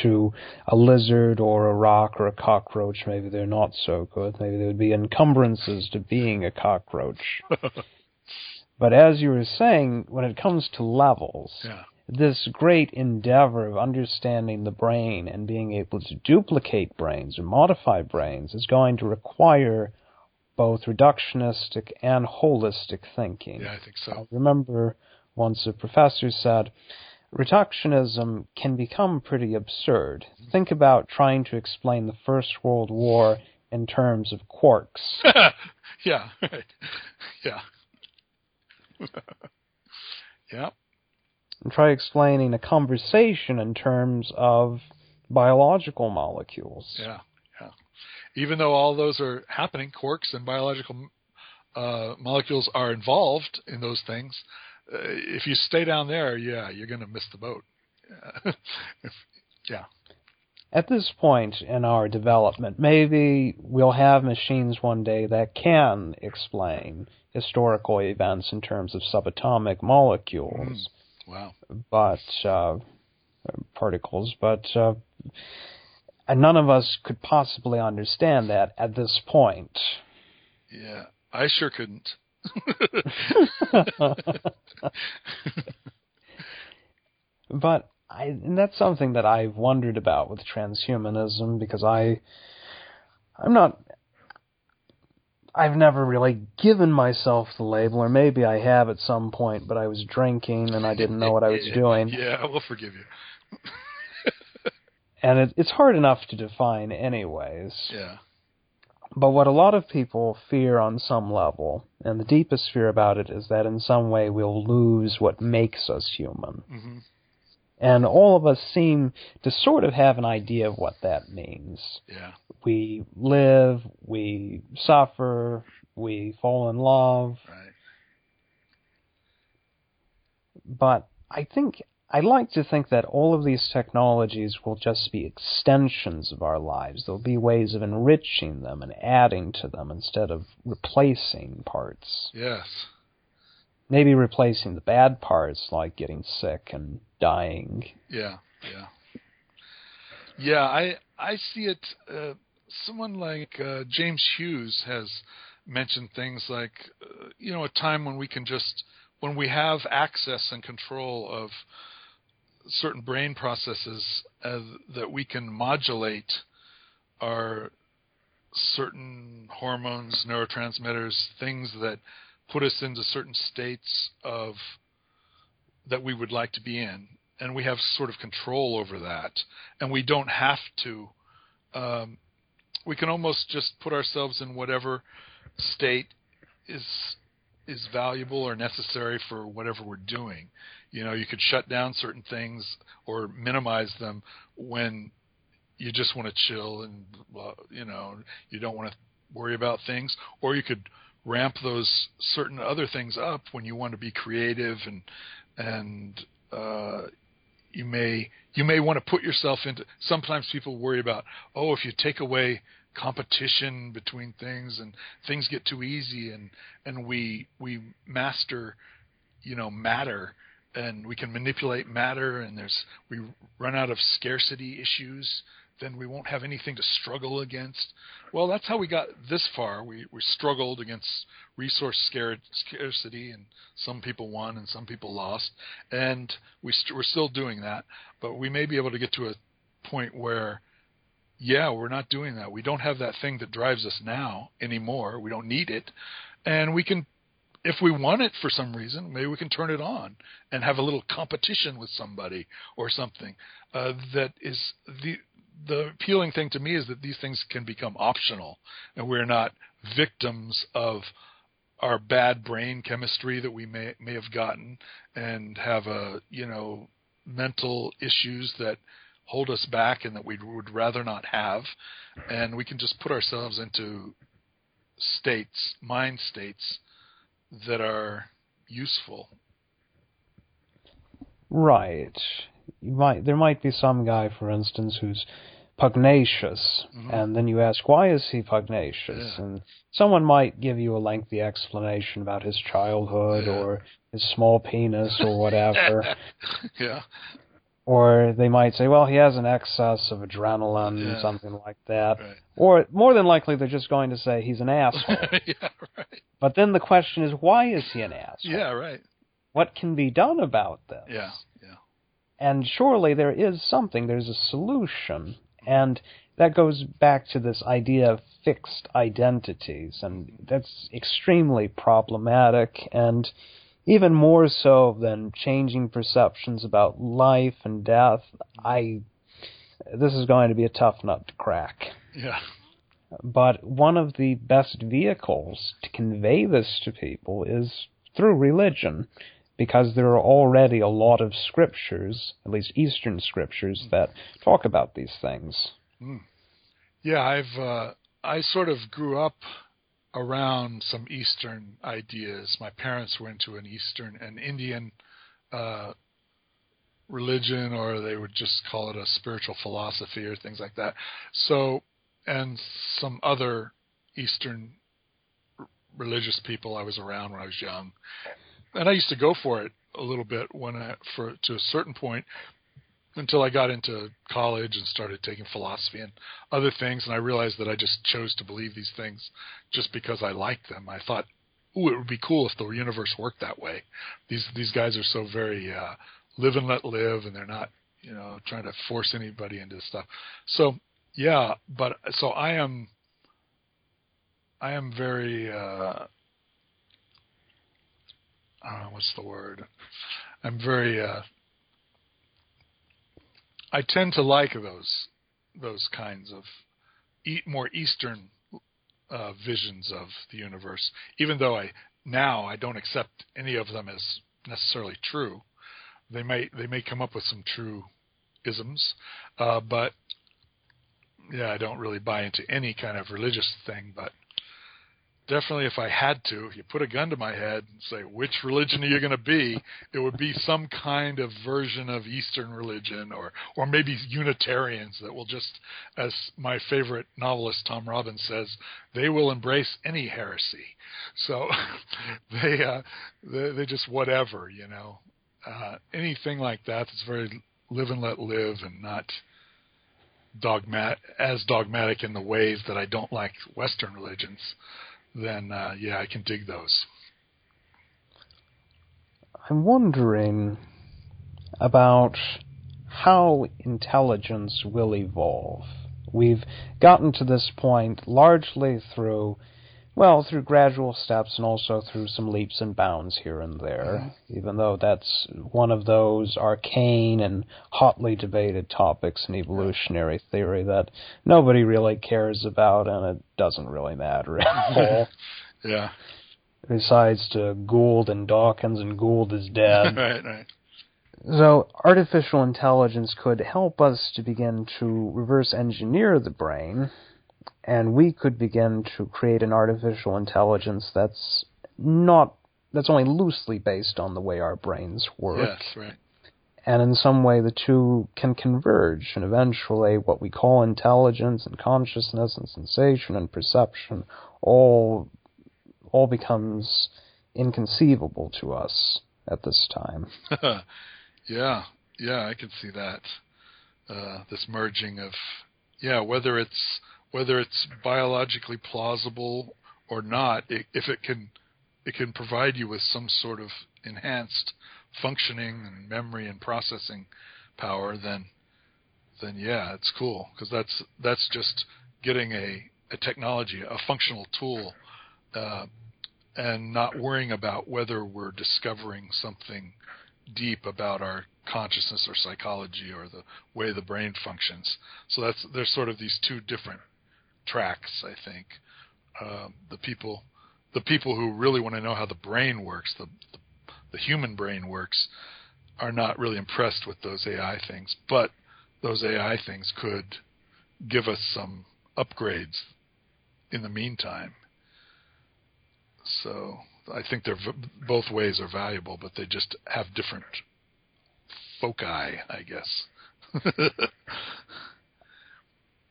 Speaker 1: To a lizard or a rock or a cockroach, maybe they're not so good. Maybe there would be encumbrances to being a cockroach. but as you were saying, when it comes to levels,
Speaker 2: yeah
Speaker 1: this great endeavor of understanding the brain and being able to duplicate brains or modify brains is going to require both reductionistic and holistic thinking.
Speaker 2: Yeah, I think so.
Speaker 1: I remember once a professor said, reductionism can become pretty absurd. Think about trying to explain the First World War in terms of quarks.
Speaker 2: yeah, right. Yeah. yeah
Speaker 1: and try explaining a conversation in terms of biological molecules.
Speaker 2: Yeah, yeah. Even though all those are happening, quarks and biological uh, molecules are involved in those things. Uh, if you stay down there, yeah, you're going to miss the boat. if, yeah.
Speaker 1: At this point in our development, maybe we'll have machines one day that can explain historical events in terms of subatomic molecules. Mm
Speaker 2: Wow.
Speaker 1: But uh, particles, but uh, and none of us could possibly understand that at this point.
Speaker 2: Yeah, I sure couldn't.
Speaker 1: but I, and that's something that I've wondered about with transhumanism because I, I'm not I've never really given myself the label, or maybe I have at some point, but I was drinking and I didn't know what I was doing.
Speaker 2: Yeah, we'll forgive you.
Speaker 1: and it, it's hard enough to define, anyways.
Speaker 2: Yeah.
Speaker 1: But what a lot of people fear on some level, and the deepest fear about it, is that in some way we'll lose what makes us human.
Speaker 2: Mm-hmm.
Speaker 1: And all of us seem to sort of have an idea of what that means.
Speaker 2: Yeah
Speaker 1: we live, we suffer, we fall in love.
Speaker 2: Right.
Speaker 1: But I think I like to think that all of these technologies will just be extensions of our lives. There'll be ways of enriching them and adding to them instead of replacing parts.
Speaker 2: Yes.
Speaker 1: Maybe replacing the bad parts like getting sick and dying.
Speaker 2: Yeah, yeah. Yeah, I I see it uh, someone like uh, James Hughes has mentioned things like, uh, you know, a time when we can just when we have access and control of certain brain processes uh, that we can modulate our certain hormones, neurotransmitters, things that put us into certain states of that we would like to be in, and we have sort of control over that, and we don't have to. Um, we can almost just put ourselves in whatever state is is valuable or necessary for whatever we're doing. You know, you could shut down certain things or minimize them when you just want to chill and you know you don't want to worry about things, or you could ramp those certain other things up when you want to be creative and and uh, you may you may want to put yourself into. Sometimes people worry about oh if you take away competition between things and things get too easy and and we we master you know matter and we can manipulate matter and there's we run out of scarcity issues then we won't have anything to struggle against. Well, that's how we got this far. We we struggled against resource scarcity, and some people won and some people lost, and we st- we're still doing that. But we may be able to get to a point where, yeah, we're not doing that. We don't have that thing that drives us now anymore. We don't need it, and we can if we want it for some reason, maybe we can turn it on and have a little competition with somebody or something uh, that is the the appealing thing to me is that these things can become optional, and we're not victims of our bad brain chemistry that we may may have gotten, and have a you know mental issues that hold us back and that we would rather not have, and we can just put ourselves into states, mind states that are useful.
Speaker 1: Right. You might there might be some guy, for instance, who's pugnacious, mm-hmm. and then you ask why is he pugnacious, yeah. and someone might give you a lengthy explanation about his childhood yeah. or his small penis or whatever.
Speaker 2: yeah.
Speaker 1: Or they might say, well, he has an excess of adrenaline,
Speaker 2: yeah.
Speaker 1: something like that.
Speaker 2: Right.
Speaker 1: Or more than likely, they're just going to say he's an asshole.
Speaker 2: yeah, right.
Speaker 1: But then the question is, why is he an asshole?
Speaker 2: Yeah, right.
Speaker 1: What can be done about this?
Speaker 2: Yeah, yeah.
Speaker 1: And surely there is something. There's a solution. And that goes back to this idea of fixed identities, and that's extremely problematic, and even more so than changing perceptions about life and death. I this is going to be a tough nut to crack.
Speaker 2: Yeah.
Speaker 1: But one of the best vehicles to convey this to people is through religion because there are already a lot of scriptures, at least Eastern scriptures, that talk about these things.
Speaker 2: Mm. Yeah, I've uh, I sort of grew up around some Eastern ideas. My parents were into an Eastern, an Indian uh, religion, or they would just call it a spiritual philosophy or things like that. So, and some other Eastern religious people I was around when I was young and I used to go for it a little bit when I for to a certain point until I got into college and started taking philosophy and other things, and I realized that I just chose to believe these things just because I liked them. I thought, "Ooh, it would be cool if the universe worked that way." These these guys are so very uh, live and let live, and they're not, you know, trying to force anybody into stuff. So yeah, but so I am. I am very uh, uh, what's the word? I'm very. Uh, I tend to like those those kinds of eat more Eastern uh, visions of the universe, even though I now I don't accept any of them as necessarily true. They may they may come up with some true isms, uh, but yeah, I don't really buy into any kind of religious thing. But definitely if I had to, if you put a gun to my head and say, which religion are you going to be? It would be some kind of version of Eastern religion or, or maybe Unitarians that will just, as my favorite novelist Tom Robbins says, they will embrace any heresy. So they, uh, they, they just whatever, you know, uh, anything like that that's very live and let live and not dogmat as dogmatic in the ways that I don't like Western religions then uh, yeah, I can dig those.
Speaker 1: I'm wondering about how intelligence will evolve. We've gotten to this point largely through, well, through gradual steps and also through some leaps and bounds here and there, mm-hmm. even though that's one of those arcane and hotly debated topics in evolutionary theory that nobody really cares about and it doesn't really matter at all.
Speaker 2: yeah.
Speaker 1: Besides to Gould and Dawkins, and Gould is dead.
Speaker 2: right, right.
Speaker 1: So, artificial intelligence could help us to begin to reverse engineer the brain, and we could begin to create an artificial intelligence that's not that's only loosely based on the way our brains work.
Speaker 2: Yes, right.
Speaker 1: And in some way, the two can converge, and eventually, what we call intelligence and consciousness and sensation and perception all all becomes inconceivable to us at this time.
Speaker 2: Yeah, yeah, I can see that. Uh, this merging of yeah, whether it's whether it's biologically plausible or not, it, if it can it can provide you with some sort of enhanced functioning and memory and processing power, then then yeah, it's cool because that's that's just getting a a technology, a functional tool, uh, and not worrying about whether we're discovering something deep about our consciousness or psychology or the way the brain functions. So that's there's sort of these two different tracks. I think um, the people the people who really want to know how the brain works, the, the the human brain works, are not really impressed with those AI things. But those AI things could give us some upgrades in the meantime. So I think they're both ways are valuable, but they just have different foci, I guess.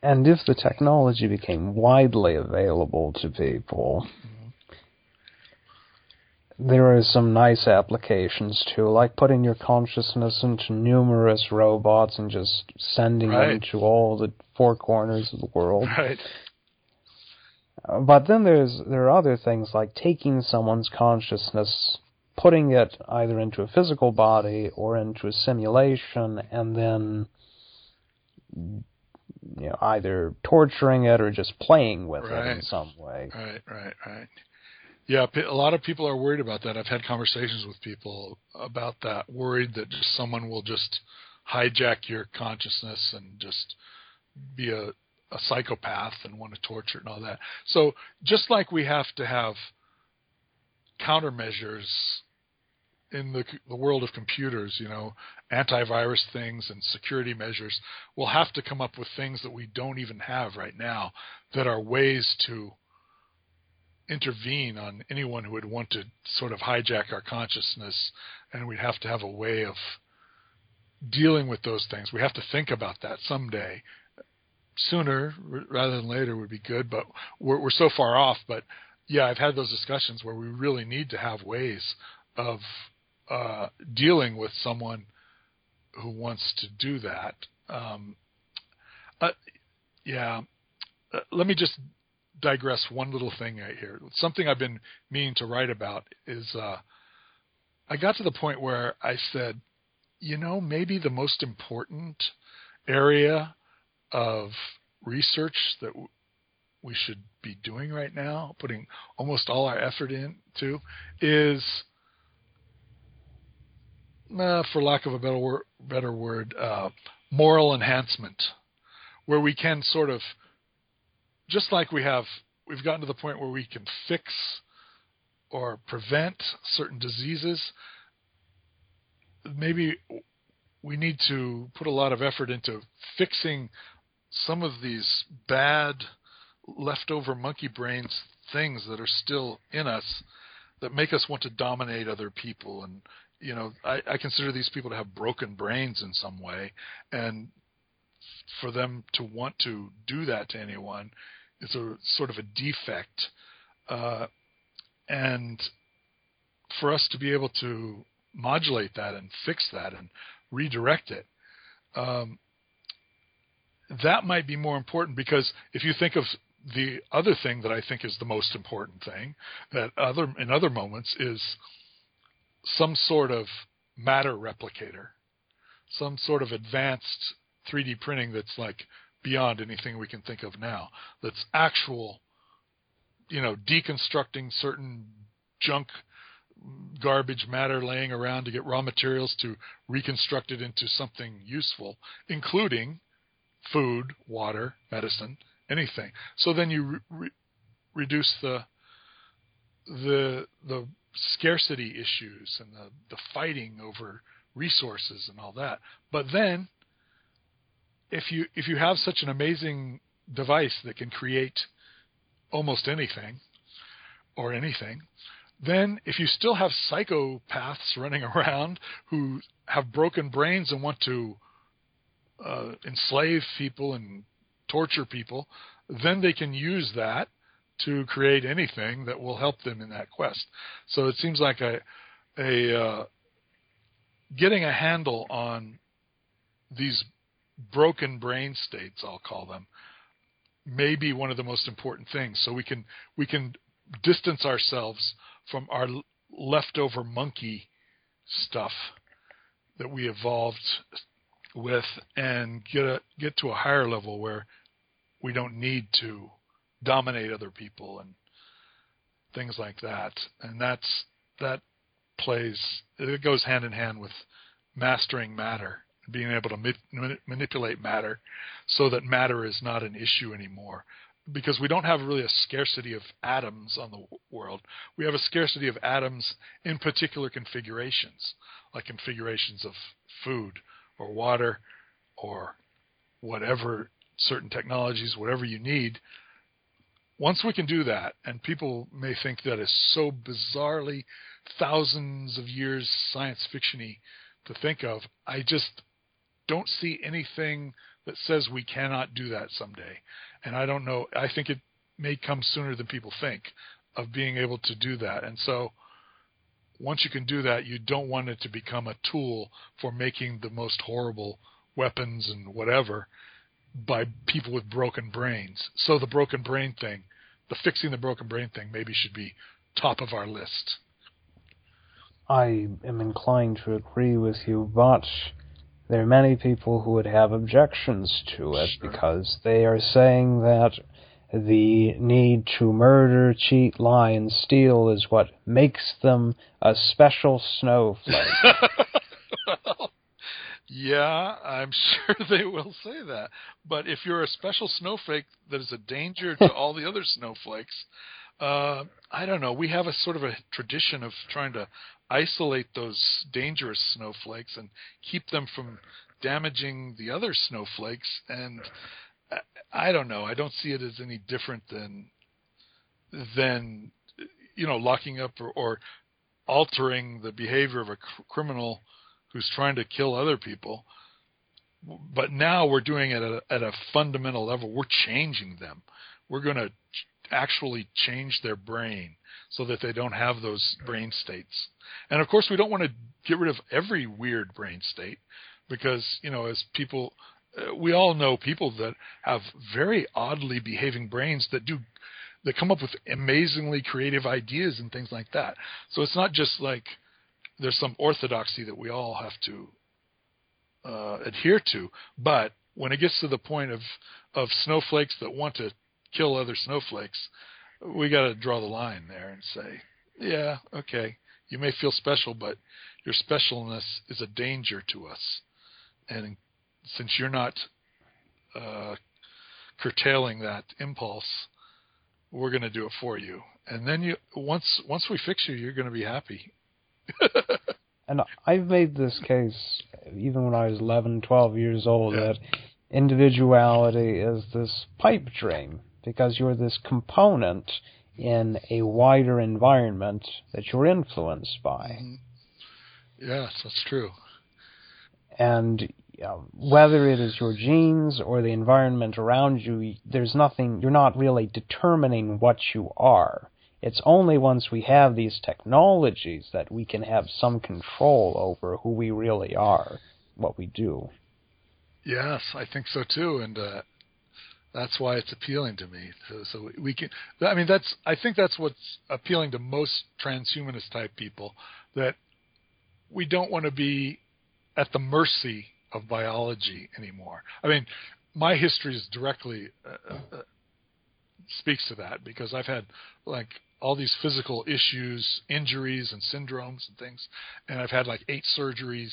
Speaker 1: and if the technology became widely available to people, there are some nice applications too, like putting your consciousness into numerous robots and just sending
Speaker 2: right.
Speaker 1: them to all the four corners of the world.
Speaker 2: Right.
Speaker 1: Uh, but then there's there are other things like taking someone's consciousness, putting it either into a physical body or into a simulation, and then you know either torturing it or just playing with
Speaker 2: right.
Speaker 1: it in some way.
Speaker 2: Right, right, right. Yeah, a lot of people are worried about that. I've had conversations with people about that, worried that just someone will just hijack your consciousness and just be a a psychopath and want to torture and all that. So just like we have to have countermeasures in the, the world of computers, you know, antivirus things and security measures, we'll have to come up with things that we don't even have right now that are ways to intervene on anyone who would want to sort of hijack our consciousness and we'd have to have a way of dealing with those things. We have to think about that someday sooner rather than later would be good, but we're, we're so far off. But yeah, I've had those discussions where we really need to have ways of uh, dealing with someone who wants to do that. Um, uh, yeah, uh, let me just digress one little thing right here. Something I've been meaning to write about is uh, I got to the point where I said, you know, maybe the most important area of research that w- we should be doing right now, putting almost all our effort into, is, uh, for lack of a better word, better word uh, moral enhancement, where we can sort of, just like we have, we've gotten to the point where we can fix or prevent certain diseases. Maybe we need to put a lot of effort into fixing some of these bad leftover monkey brains things that are still in us that make us want to dominate other people and you know I, I consider these people to have broken brains in some way. And for them to want to do that to anyone is a sort of a defect. Uh, and for us to be able to modulate that and fix that and redirect it um, that might be more important because if you think of the other thing that I think is the most important thing that other in other moments is some sort of matter replicator, some sort of advanced 3D printing that's like beyond anything we can think of now. That's actual, you know, deconstructing certain junk garbage matter laying around to get raw materials to reconstruct it into something useful, including food, water, medicine, anything. So then you re- reduce the the the scarcity issues and the the fighting over resources and all that. But then if you if you have such an amazing device that can create almost anything or anything, then if you still have psychopaths running around who have broken brains and want to uh, enslave people and torture people, then they can use that to create anything that will help them in that quest. So it seems like a a uh, getting a handle on these broken brain states, I'll call them, may be one of the most important things. So we can we can distance ourselves from our leftover monkey stuff that we evolved with and get a, get to a higher level where we don't need to dominate other people and things like that. And that's that plays it goes hand in hand with mastering matter, being able to ma- manipulate matter so that matter is not an issue anymore. Because we don't have really a scarcity of atoms on the world. We have a scarcity of atoms in particular configurations, like configurations of food or water or whatever certain technologies, whatever you need. Once we can do that, and people may think that is so bizarrely thousands of years science fictiony to think of, I just don't see anything that says we cannot do that someday. And I don't know. I think it may come sooner than people think of being able to do that. And so once you can do that, you don't want it to become a tool for making the most horrible weapons and whatever by people with broken brains. So the broken brain thing, the fixing the broken brain thing, maybe should be top of our list.
Speaker 1: I am inclined to agree with you, but there are many people who would have objections to it
Speaker 2: Sure.
Speaker 1: because they are saying that the need to murder, cheat, lie, and steal is what makes them a special snowflake.
Speaker 2: Yeah, I'm sure they will say that. But if you're a special snowflake that is a danger to all the other snowflakes, uh, I don't know. We have a sort of a tradition of trying to isolate those dangerous snowflakes and keep them from damaging the other snowflakes. And I don't know. I don't see it as any different than than you know locking up or, or altering the behavior of a cr- criminal who's trying to kill other people. But now we're doing it at a, at a fundamental level. We're changing them. We're going to actually change their brain so that they don't have those brain states. And of course, we don't want to get rid of every weird brain state because, you know, as people uh, we all know people that have very oddly behaving brains that do that come up with amazingly creative ideas and things like that. So it's not just like there's some orthodoxy that we all have to uh, adhere to, but when it gets to the point of of snowflakes that want to kill other snowflakes, we got to draw the line there and say, yeah, okay, you may feel special, but your specialness is a danger to us, and since you're not uh, curtailing that impulse, we're going to do it for you. And then you once once we fix you, you're going to be happy.
Speaker 1: and I've made this case even when I was 11, 12 years old
Speaker 2: Yeah.
Speaker 1: that individuality is this pipe dream because you're this component in a wider environment that you're influenced by.
Speaker 2: Mhm. Yes, that's true.
Speaker 1: and uh, whether it is your genes or the environment around you, there's nothing, you're not really determining what you are. It's only once we have these technologies that we can have some control over who we really are, what we do.
Speaker 2: Yes, I think so too. And uh, that's why it's appealing to me. So, so we can. I mean, that's. I think that's what's appealing to most transhumanist type people. That we don't want to be at the mercy of biology anymore. I mean, my history is directly uh, uh, speaks to that because I've had like all these physical issues, injuries and syndromes and things, and I've had like eight surgeries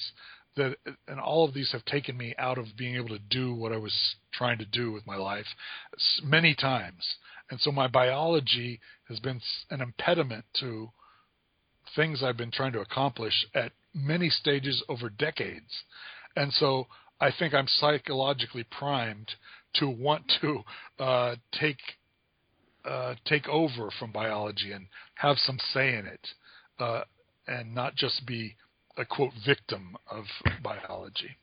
Speaker 2: that and all of these have taken me out of being able to do what I was trying to do with my life many times. And so my biology has been an impediment to things I've been trying to accomplish at many stages over decades. And so I think I'm psychologically primed to want to uh, take uh, take over from biology and have some say in it, uh, and not just be a quote victim of biology.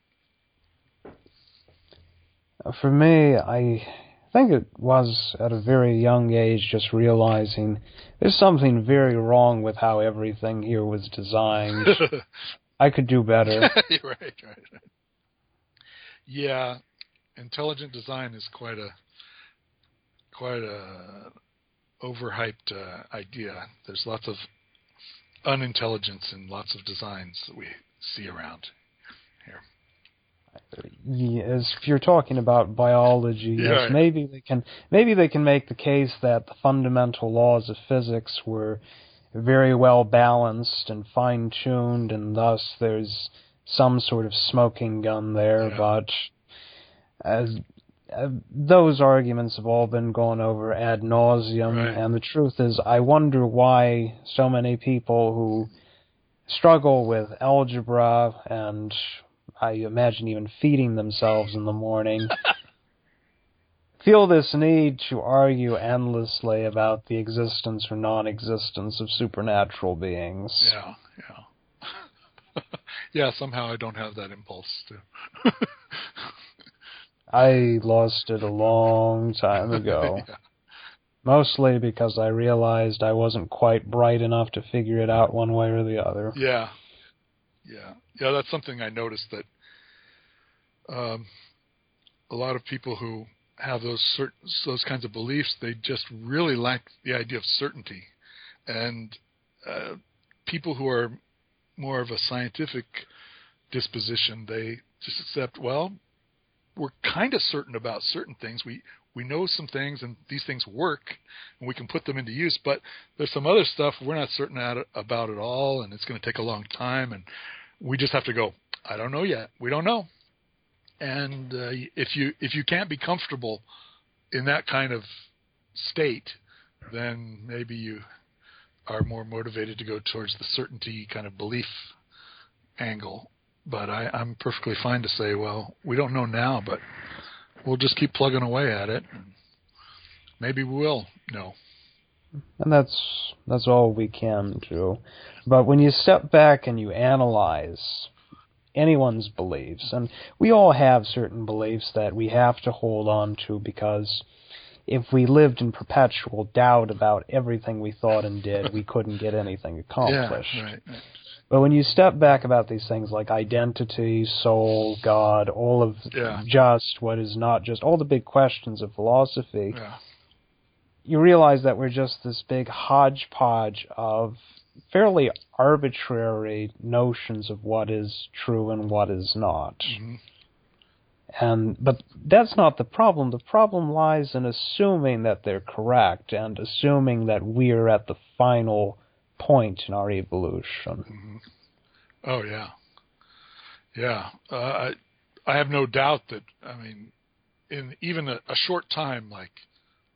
Speaker 1: For me, I think it was at a very young age just realizing there's something very wrong with how everything here was designed. I could do better.
Speaker 2: right, right, right. Yeah, intelligent design is quite a quite a overhyped uh, idea. There's lots of unintelligence in lots of designs that we see around here.
Speaker 1: Yes, if you're talking about biology,
Speaker 2: Yeah,
Speaker 1: yes,
Speaker 2: right.
Speaker 1: maybe they can maybe they can make the case that the fundamental laws of physics were very well balanced and fine tuned, and thus there's some sort of smoking gun there.
Speaker 2: Yeah.
Speaker 1: But as uh, those arguments have all been gone over ad nauseum,
Speaker 2: Right.
Speaker 1: and the truth is, I wonder why so many people who struggle with algebra and I imagine even feeding themselves in the morning feel this need to argue endlessly about the existence or non-existence of supernatural beings.
Speaker 2: Yeah, yeah. yeah, somehow I don't have that impulse to.
Speaker 1: I lost it a long time ago.
Speaker 2: yeah.
Speaker 1: Mostly because I realized I wasn't quite bright enough to figure it out one way or the other.
Speaker 2: Yeah, yeah, yeah. That's something I noticed that um, a lot of people who have those certain those kinds of beliefs, they just really lack the idea of certainty, and uh, people who are more of a scientific disposition, they just accept. Well, we're kind of certain about certain things. We we know some things, and these things work, and we can put them into use. But there's some other stuff we're not certain about at all, and it's going to take a long time, and we just have to go. I don't know yet. We don't know. And uh, if you if you can't be comfortable in that kind of state, then maybe you are more motivated to go towards the certainty kind of belief angle. But I, I'm perfectly fine to say, well, we don't know now, but we'll just keep plugging away at it. Maybe we will know.
Speaker 1: And that's that's all we can do. But when you step back and you analyze anyone's beliefs, and we all have certain beliefs that we have to hold on to because if we lived in perpetual doubt about everything we thought and did, we couldn't get anything accomplished.
Speaker 2: Yeah, right. right.
Speaker 1: But when you step back about these things like identity, soul, God, all of
Speaker 2: Yeah.
Speaker 1: just, what is not just, all the big questions of philosophy,
Speaker 2: Yeah.
Speaker 1: you realize that we're just this big hodgepodge of fairly arbitrary notions of what is true and what is not.
Speaker 2: hmm
Speaker 1: And but that's not the problem. The problem lies in assuming that they're correct and assuming that we're at the final point in our evolution.
Speaker 2: hmm Oh yeah, yeah. Uh, I I have no doubt that I mean, in even a, a short time like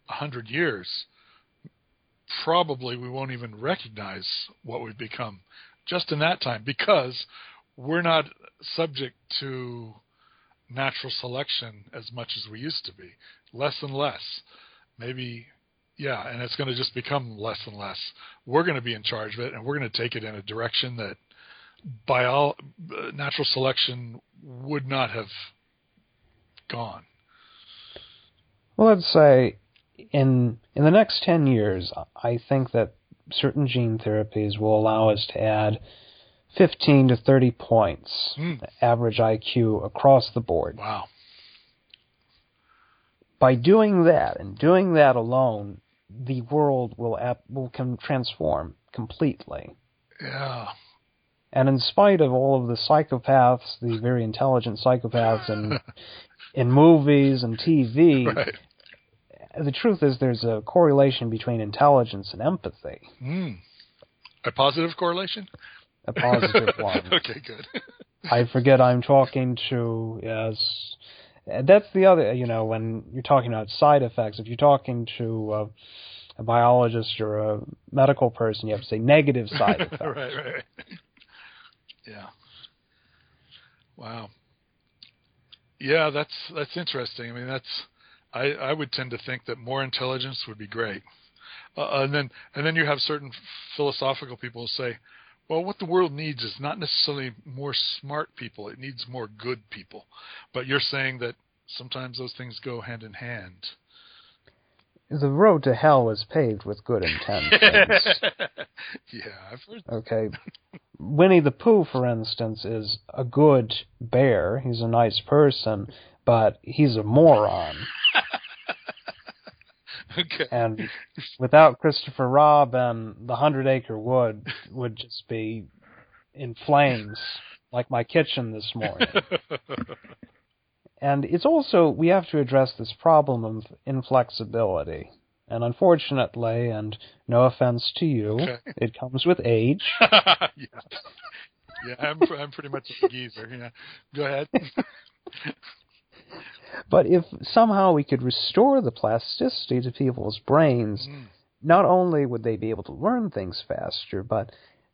Speaker 2: a hundred years, probably we won't even recognize what we've become just in that time because we're not subject to natural selection as much as we used to be. Less and less. Maybe yeah, and it's going to just become less and less. We're going to be in charge of it, and we're going to take it in a direction that by all natural selection would not have gone.
Speaker 1: Well, let's say in in the next ten years, I think that certain gene therapies will allow us to add fifteen to thirty points
Speaker 2: Hmm.
Speaker 1: average IQ across the board.
Speaker 2: Wow.
Speaker 1: by doing that and doing that alone, the world will ap- will can transform completely.
Speaker 2: Yeah.
Speaker 1: And in spite of all of the psychopaths, the very intelligent psychopaths in in movies and TV,
Speaker 2: Right.
Speaker 1: the truth is there's a correlation between intelligence and empathy,
Speaker 2: Mm. A positive correlation?
Speaker 1: a positive one.
Speaker 2: okay, good.
Speaker 1: I forget I'm talking to yes. That's the other, you know, when you're talking about side effects. If you're talking to uh, a biologist or a medical person, you have to say negative side effects.
Speaker 2: right, right, right. Yeah. Wow. Yeah, that's that's interesting. I mean, that's I I would tend to think that more intelligence would be great. Uh, and then and then you have certain philosophical people who say, well, what the world needs is not necessarily more smart people; it needs more good people. But you're saying that sometimes those things go hand in hand.
Speaker 1: The road to hell is paved with good intentions.
Speaker 2: yeah, I've heard.
Speaker 1: Okay. Winnie the Pooh, for instance, is a good bear. He's a nice person, but he's a moron.
Speaker 2: Okay.
Speaker 1: And without Christopher Robin, um, the Hundred Acre Wood would just be in flames, like my kitchen this morning. And it's also, we have to address this problem of inflexibility. And unfortunately, and no offense to you,
Speaker 2: Okay.
Speaker 1: it comes with age.
Speaker 2: yeah. Yeah, I'm I'm pretty much a geezer. Yeah. Go ahead.
Speaker 1: But if somehow we could restore the plasticity to people's brains,
Speaker 2: Mm.
Speaker 1: not only would they be able to learn things faster, but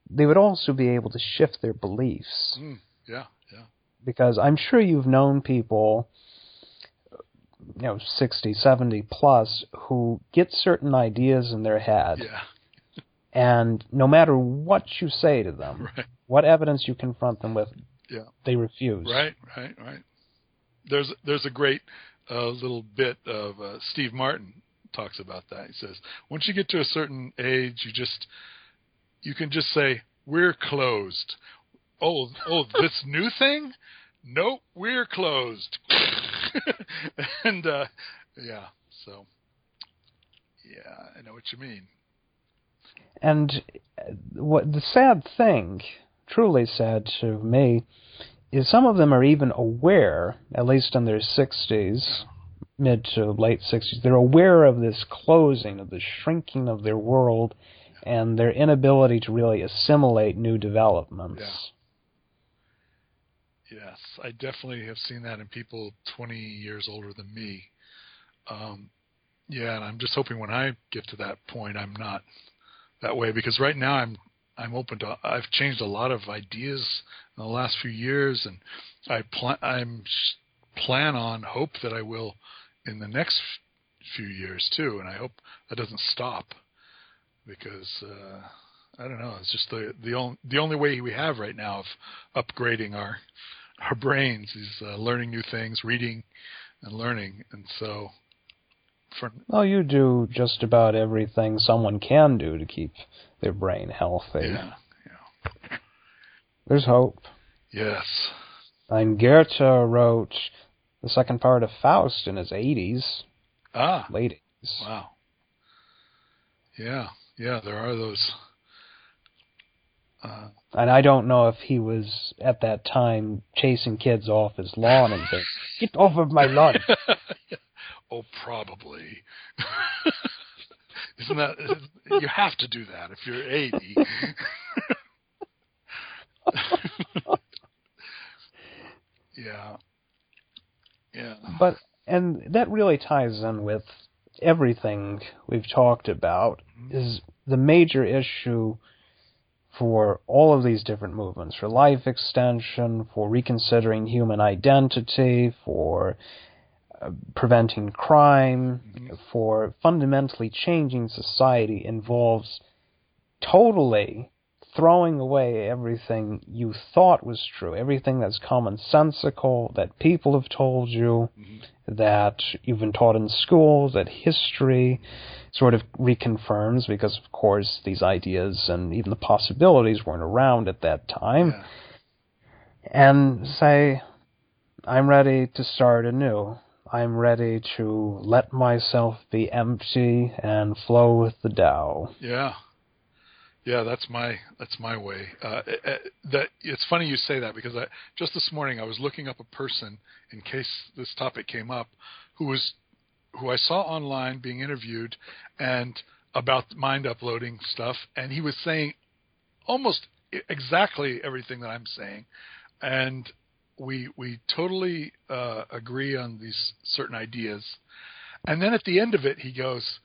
Speaker 1: they would also be able to shift their beliefs.
Speaker 2: Mm. Yeah, yeah.
Speaker 1: Because I'm sure you've known people, you know, 60, 70 plus, who get certain ideas in their head,
Speaker 2: Yeah.
Speaker 1: and no matter what you say to them,
Speaker 2: Right.
Speaker 1: what evidence you confront them with,
Speaker 2: Yeah.
Speaker 1: they refuse.
Speaker 2: Right, right, right. There's there's a great uh, little bit of uh, Steve Martin talks about that. He says once you get to a certain age, you just you can just say we're closed. Oh, oh, this new thing? Nope, we're closed. and uh, yeah, so yeah, I know what you mean.
Speaker 1: And uh, what the sad thing, truly sad to me, some of them are even aware, at least in their 60s, mid to late 60s, they're aware of this closing, of the shrinking of their world, and their inability to really assimilate new developments.
Speaker 2: Yes, I definitely have seen that in people 20 years older than me. Um, yeah, and I'm just hoping when I get to that point, I'm not that way because right now I'm I'm open to. I've changed a lot of ideas in the last few years, and I plan I'm plan on hope that I will in the next few years too, and I hope that doesn't stop because uh, I don't know. It's just the the only the only way we have right now of upgrading our our brains is uh, learning new things, reading and learning, and so for
Speaker 1: Well, you do just about everything someone can do to keep their brain healthy.
Speaker 2: yeah,
Speaker 1: There's hope.
Speaker 2: yes,
Speaker 1: And Goethe wrote the second part of Faust in his 80s,
Speaker 2: ah,
Speaker 1: late 80s.
Speaker 2: wow, yeah, yeah. There are those. Uh,
Speaker 1: And I don't know if he was at that time chasing kids off his lawn and saying, "Get off of my lawn."
Speaker 2: oh, probably. Isn't that you have to do that if you're 80? yeah. Yeah.
Speaker 1: But and that really ties in with everything we've talked about mm-hmm. is the major issue for all of these different movements for life extension, for reconsidering human identity, for preventing crime,
Speaker 2: Mhm.
Speaker 1: for fundamentally changing society involves totally throwing away everything you thought was true, everything that's commonsensical, that people have told you,
Speaker 2: Mhm.
Speaker 1: that you've been taught in school, that history sort of reconfirms, because of course these ideas and even the possibilities weren't around at that time,
Speaker 2: Yeah.
Speaker 1: and say, I'm ready to start anew. I'm ready to let myself be empty and flow with the Tao.
Speaker 2: Yeah, yeah, that's my that's my way. Uh, that it's funny you say that because I just this morning I was looking up a person in case this topic came up, who was who I saw online being interviewed and about mind uploading stuff, and he was saying almost exactly everything that I'm saying, and we we totally uh, agree on these certain ideas, and then at the end of it he goes.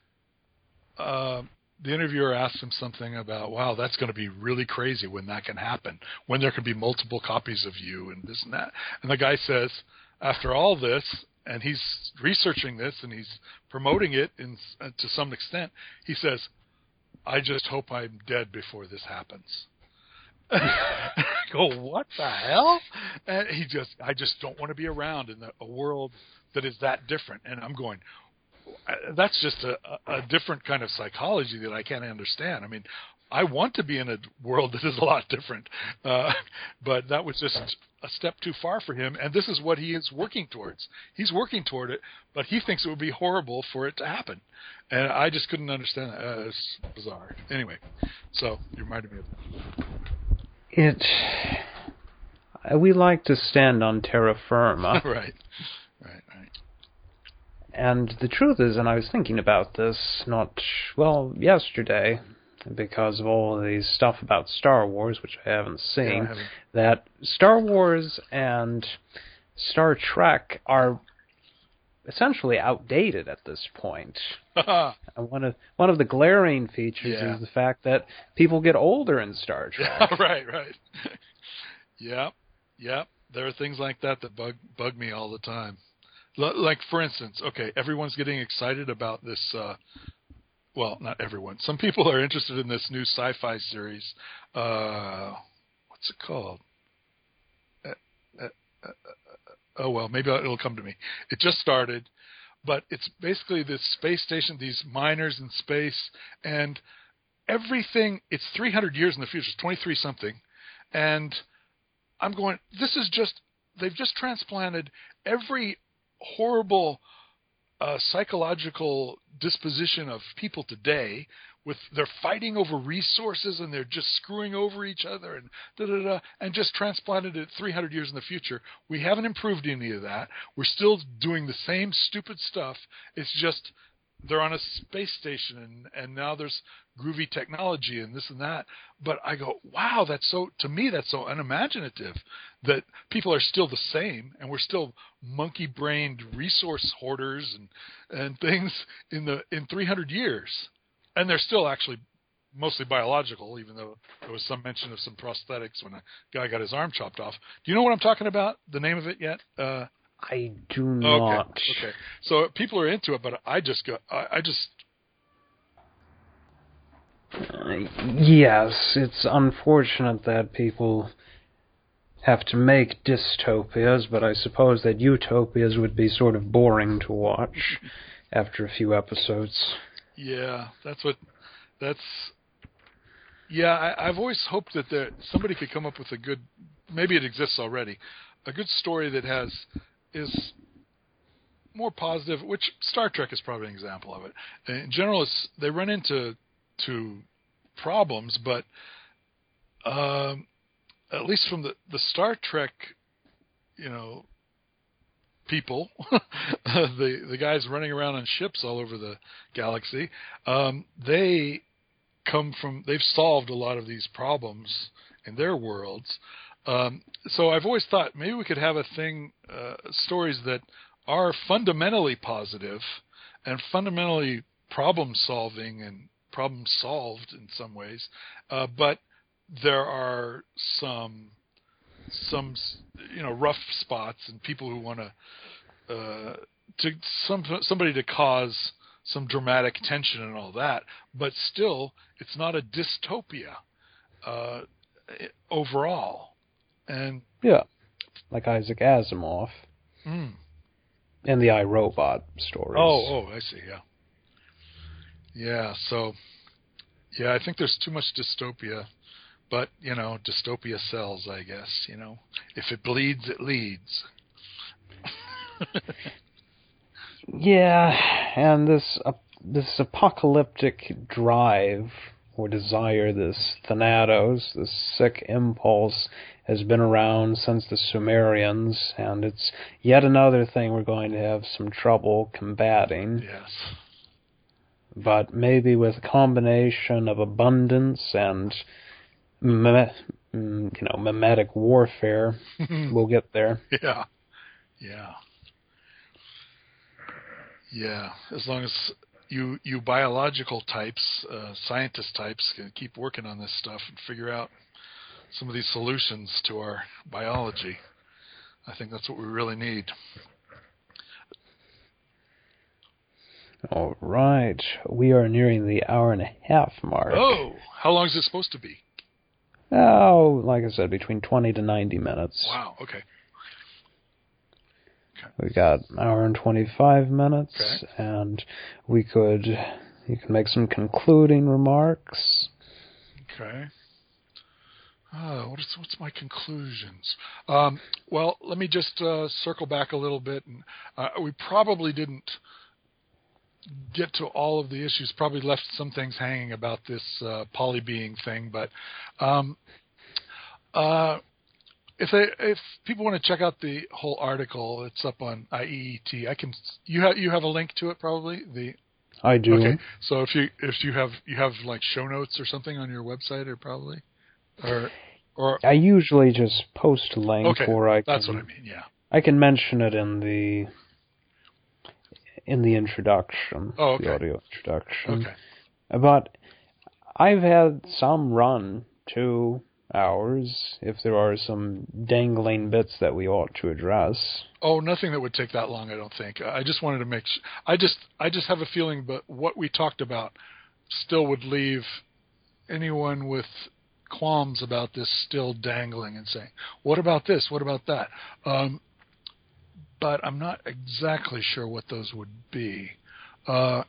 Speaker 2: Uh, the interviewer asks him something about, wow, that's going to be really crazy when that can happen, when there can be multiple copies of you and this and that. And the guy says, after all this, and he's researching this and he's promoting it in, uh, to some extent, he says, I just hope I'm dead before this happens. Go, what the hell? And he just, I just don't want to be around in the, a world that is that different. And I'm going, that's just a, a different kind of psychology that I can't understand. I mean, I want to be in a world that is a lot different, uh, but that was just a step too far for him. And this is what he is working towards. He's working toward it, but he thinks it would be horrible for it to happen. And I just couldn't understand that. Uh, it's bizarre. Anyway, so you reminded me of that.
Speaker 1: It. We like to stand on terra firma.
Speaker 2: right. Right. Right.
Speaker 1: And the truth is, and I was thinking about this not, well, yesterday, because of all of these stuff about Star Wars, which I haven't seen,
Speaker 2: Yeah, I haven't.
Speaker 1: that Star Wars and Star Trek are essentially outdated at this point. One of one of the glaring features
Speaker 2: Yeah.
Speaker 1: is the fact that people get older in Star Trek.
Speaker 2: Yeah, right, right. yeah, yeah. There are things like that that bug bug me all the time. L- like for instance, okay, everyone's getting excited about this. Uh, well, not everyone. Some people are interested in this new sci-fi series. Uh, what's it called? Uh, uh, uh, uh, oh well, maybe it'll come to me. It just started, but it's basically this space station, these miners in space, and everything. It's 300 years in the future. 23 something, and I'm going. This is just. They've just transplanted every horrible uh, psychological disposition of people today with they're fighting over resources and they're just screwing over each other and da da da and just transplanted it 300 years in the future. We haven't improved any of that. We're still doing the same stupid stuff. It's just they're on a space station and and now there's groovy technology and this and that. But I go, wow, that's so to me that's so unimaginative that people are still the same and we're still monkey brained resource hoarders and and things in the in 300 years and they're still actually mostly biological even though there was some mention of some prosthetics when a guy got his arm chopped off do you know what i'm talking about the name of it yet uh
Speaker 1: I do not.
Speaker 2: okay okay so people are into it but i just go i, I just
Speaker 1: Uh, yes, it's unfortunate that people have to make dystopias, but I suppose that utopias would be sort of boring to watch after a few episodes.
Speaker 2: Yeah, that's what. That's. Yeah, I, I've always hoped that there somebody could come up with a good. Maybe it exists already, a good story that has is more positive. Which Star Trek is probably an example of it. In general, it's, they run into to problems, but um, at least from the the Star Trek, you know, people, the the guys running around on ships all over the galaxy, um, they come from they've solved a lot of these problems in their worlds. Um, so I've always thought maybe we could have a thing, uh, stories that are fundamentally positive and fundamentally problem solving and problem solved in some ways, uh, but there are some some you know rough spots and people who want to uh, to some somebody to cause some dramatic tension and all that, but still it's not a dystopia uh, overall. And
Speaker 1: Yeah, like Isaac Asimov
Speaker 2: mm,
Speaker 1: and the I, Robot stories.
Speaker 2: oh oh I see yeah yeah so yeah I think there's too much dystopia. But you know, dystopia sells, I guess. You know, if it bleeds, it leads.
Speaker 1: Yeah, and this uh, this apocalyptic drive or desire, this thanatos, this sick impulse, has been around since the Sumerians, and it's yet another thing we're going to have some trouble combating.
Speaker 2: Yes.
Speaker 1: But maybe with a combination of abundance and mm, you know mimetic warfare, we'll get there.
Speaker 2: Yeah. Yeah. Yeah. As long as you you biological types, uh, scientist types, can keep working on this stuff and figure out some of these solutions to our biology. I think that's what we really need.
Speaker 1: All right, we are nearing the hour and a half mark.
Speaker 2: Oh, how long is it supposed to be?
Speaker 1: Oh, like I said, between 20 to 90 minutes.
Speaker 2: Wow. Okay.
Speaker 1: We got an hour and 25 minutes,
Speaker 2: Okay.
Speaker 1: and we could, you can make some concluding remarks.
Speaker 2: Okay. Uh, what is what's my conclusions? Um, well, let me just uh, circle back a little bit, and uh, we probably didn't get to all of the issues. Probably left some things hanging about this uh, polybeing thing, but um, uh, if they if people want to check out the whole article, it's up on IEET. I can you have you have a link to it probably the
Speaker 1: I do.
Speaker 2: Okay, so if you if you have you have like show notes or something on your website, or probably, or or
Speaker 1: I usually just post a link,
Speaker 2: Okay,
Speaker 1: or I
Speaker 2: that's
Speaker 1: can,
Speaker 2: what I mean. Yeah.
Speaker 1: I can mention it in the in the introduction,
Speaker 2: Oh, okay.
Speaker 1: the audio introduction.
Speaker 2: Okay.
Speaker 1: But I've had some run two hours. If there are some dangling bits that we ought to address.
Speaker 2: Oh, nothing that would take that long. I don't think. I just wanted to make. Sh- I just I just have a feeling, but what we talked about still would leave anyone with qualms about this still dangling and saying, "What about this? What about that?" Um, but I'm not exactly sure what those would be. Uh,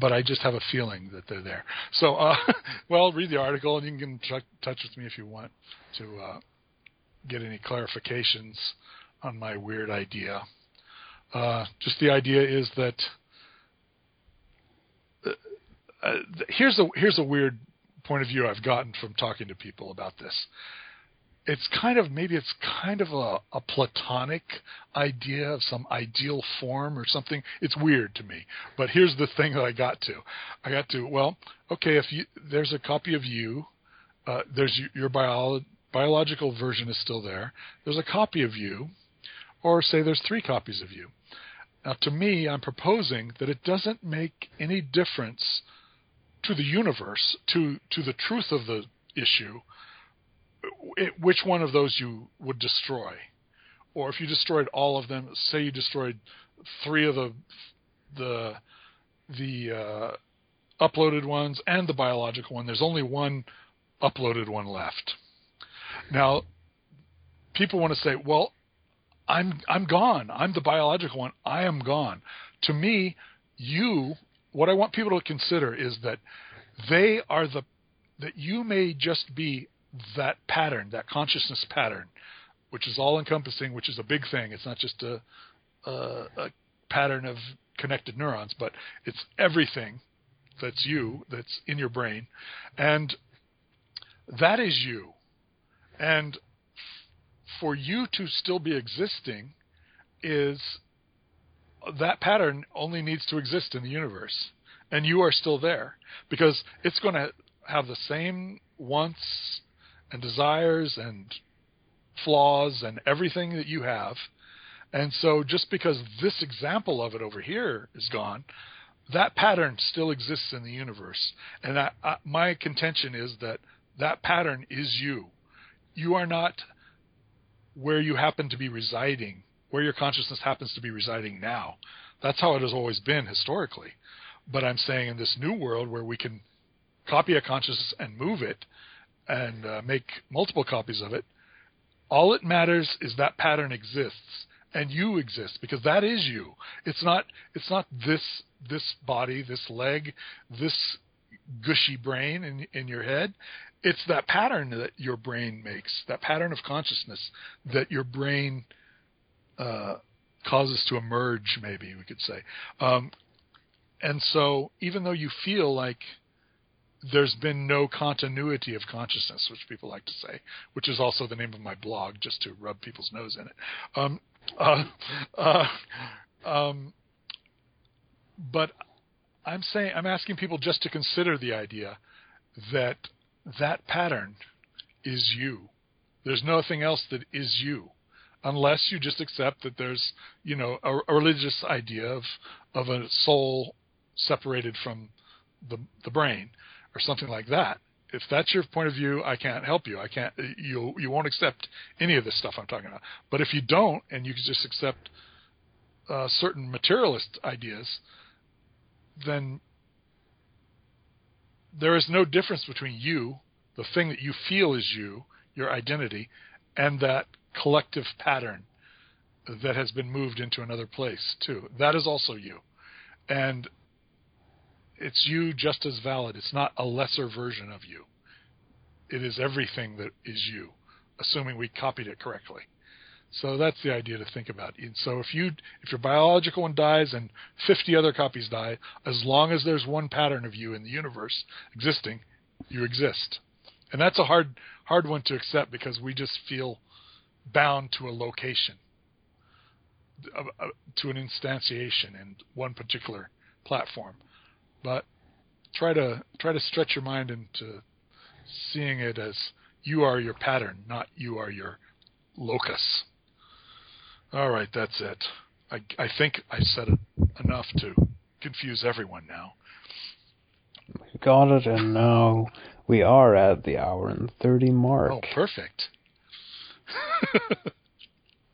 Speaker 2: but I just have a feeling that they're there. So, uh, well, read the article and you can get in touch with me if you want to uh, get any clarifications on my weird idea. Uh, just the idea is that uh, uh, here's a here's a weird point of view I've gotten from talking to people about this. It's kind of maybe it's kind of a, a platonic idea of some ideal form or something. It's weird to me. But here's the thing that I got to. I got to well, okay, if you there's a copy of you, uh, there's your, bio, biological version is still there. There's a copy of you, or say there's three copies of you. Now, to me, I'm proposing that it doesn't make any difference to the universe, to to the truth of the issue, it, which one of those you would destroy, or if you destroyed all of them. Say you destroyed three of the the the uh, uploaded ones and the biological one. There's only one uploaded one left. Now, people want to say, "Well, I'm I'm gone. I'm the biological one. I am gone." To me, you what I want people to consider is that they are the that you may just be that pattern, that consciousness pattern, which is all encompassing, which is a big thing. It's not just a, a, a pattern of connected neurons, but it's everything that's you, that's in your brain, and that is you. And for you to still be existing is that pattern only needs to exist in the universe and you are still there because it's going to have the same wants and desires and flaws and everything that you have and so just because this example of it over here is gone that pattern still exists in the universe and I, I, my contention is that that pattern is you you are not where you happen to be residing where your consciousness happens to be residing now. That's how it has always been historically. But I'm saying in this new world where we can copy a consciousness and move it and uh, make multiple copies of it, all it matters is that pattern exists and you exist because that is you. It's not it's not this this body, this leg, this gushy brain in in your head. It's that pattern that your brain makes, that pattern of consciousness that your brain uh, causes to emerge. Maybe we could say. Um, and so, even though you feel like there's been no continuity of consciousness, which people like to say, which is also the name of my blog, just to rub people's nose in it. Um, uh, uh, um, but I'm saying I'm asking people just to consider the idea that that pattern is you. There's nothing else that is you, unless you just accept that there's you know a, a religious idea of of a soul separated from the the brain or something like that. If that's your point of view, I can't help you. I can't. You you won't accept any of this stuff I'm talking about. But if you don't, and you just accept uh, certain materialist ideas, then there is no difference between you, the thing that you feel is you, your identity, and that collective pattern that has been moved into another place too. That is also you. And it's you just as valid. It's not a lesser version of you. It is everything that is you, assuming we copied it correctly. So that's the idea to think about. And so if you if your biological one dies and 50 other copies die, as long as there's one pattern of you in the universe existing, you exist. And that's a hard hard one to accept because we just feel bound to a location, uh, uh, to an instantiation in one particular platform. But try to try to stretch your mind into seeing it as you are your pattern, not you are your locus. All right, that's it. I, I think I said it enough to confuse everyone now.
Speaker 1: We got it, and now we are at the hour and 30 mark.
Speaker 2: Oh, perfect.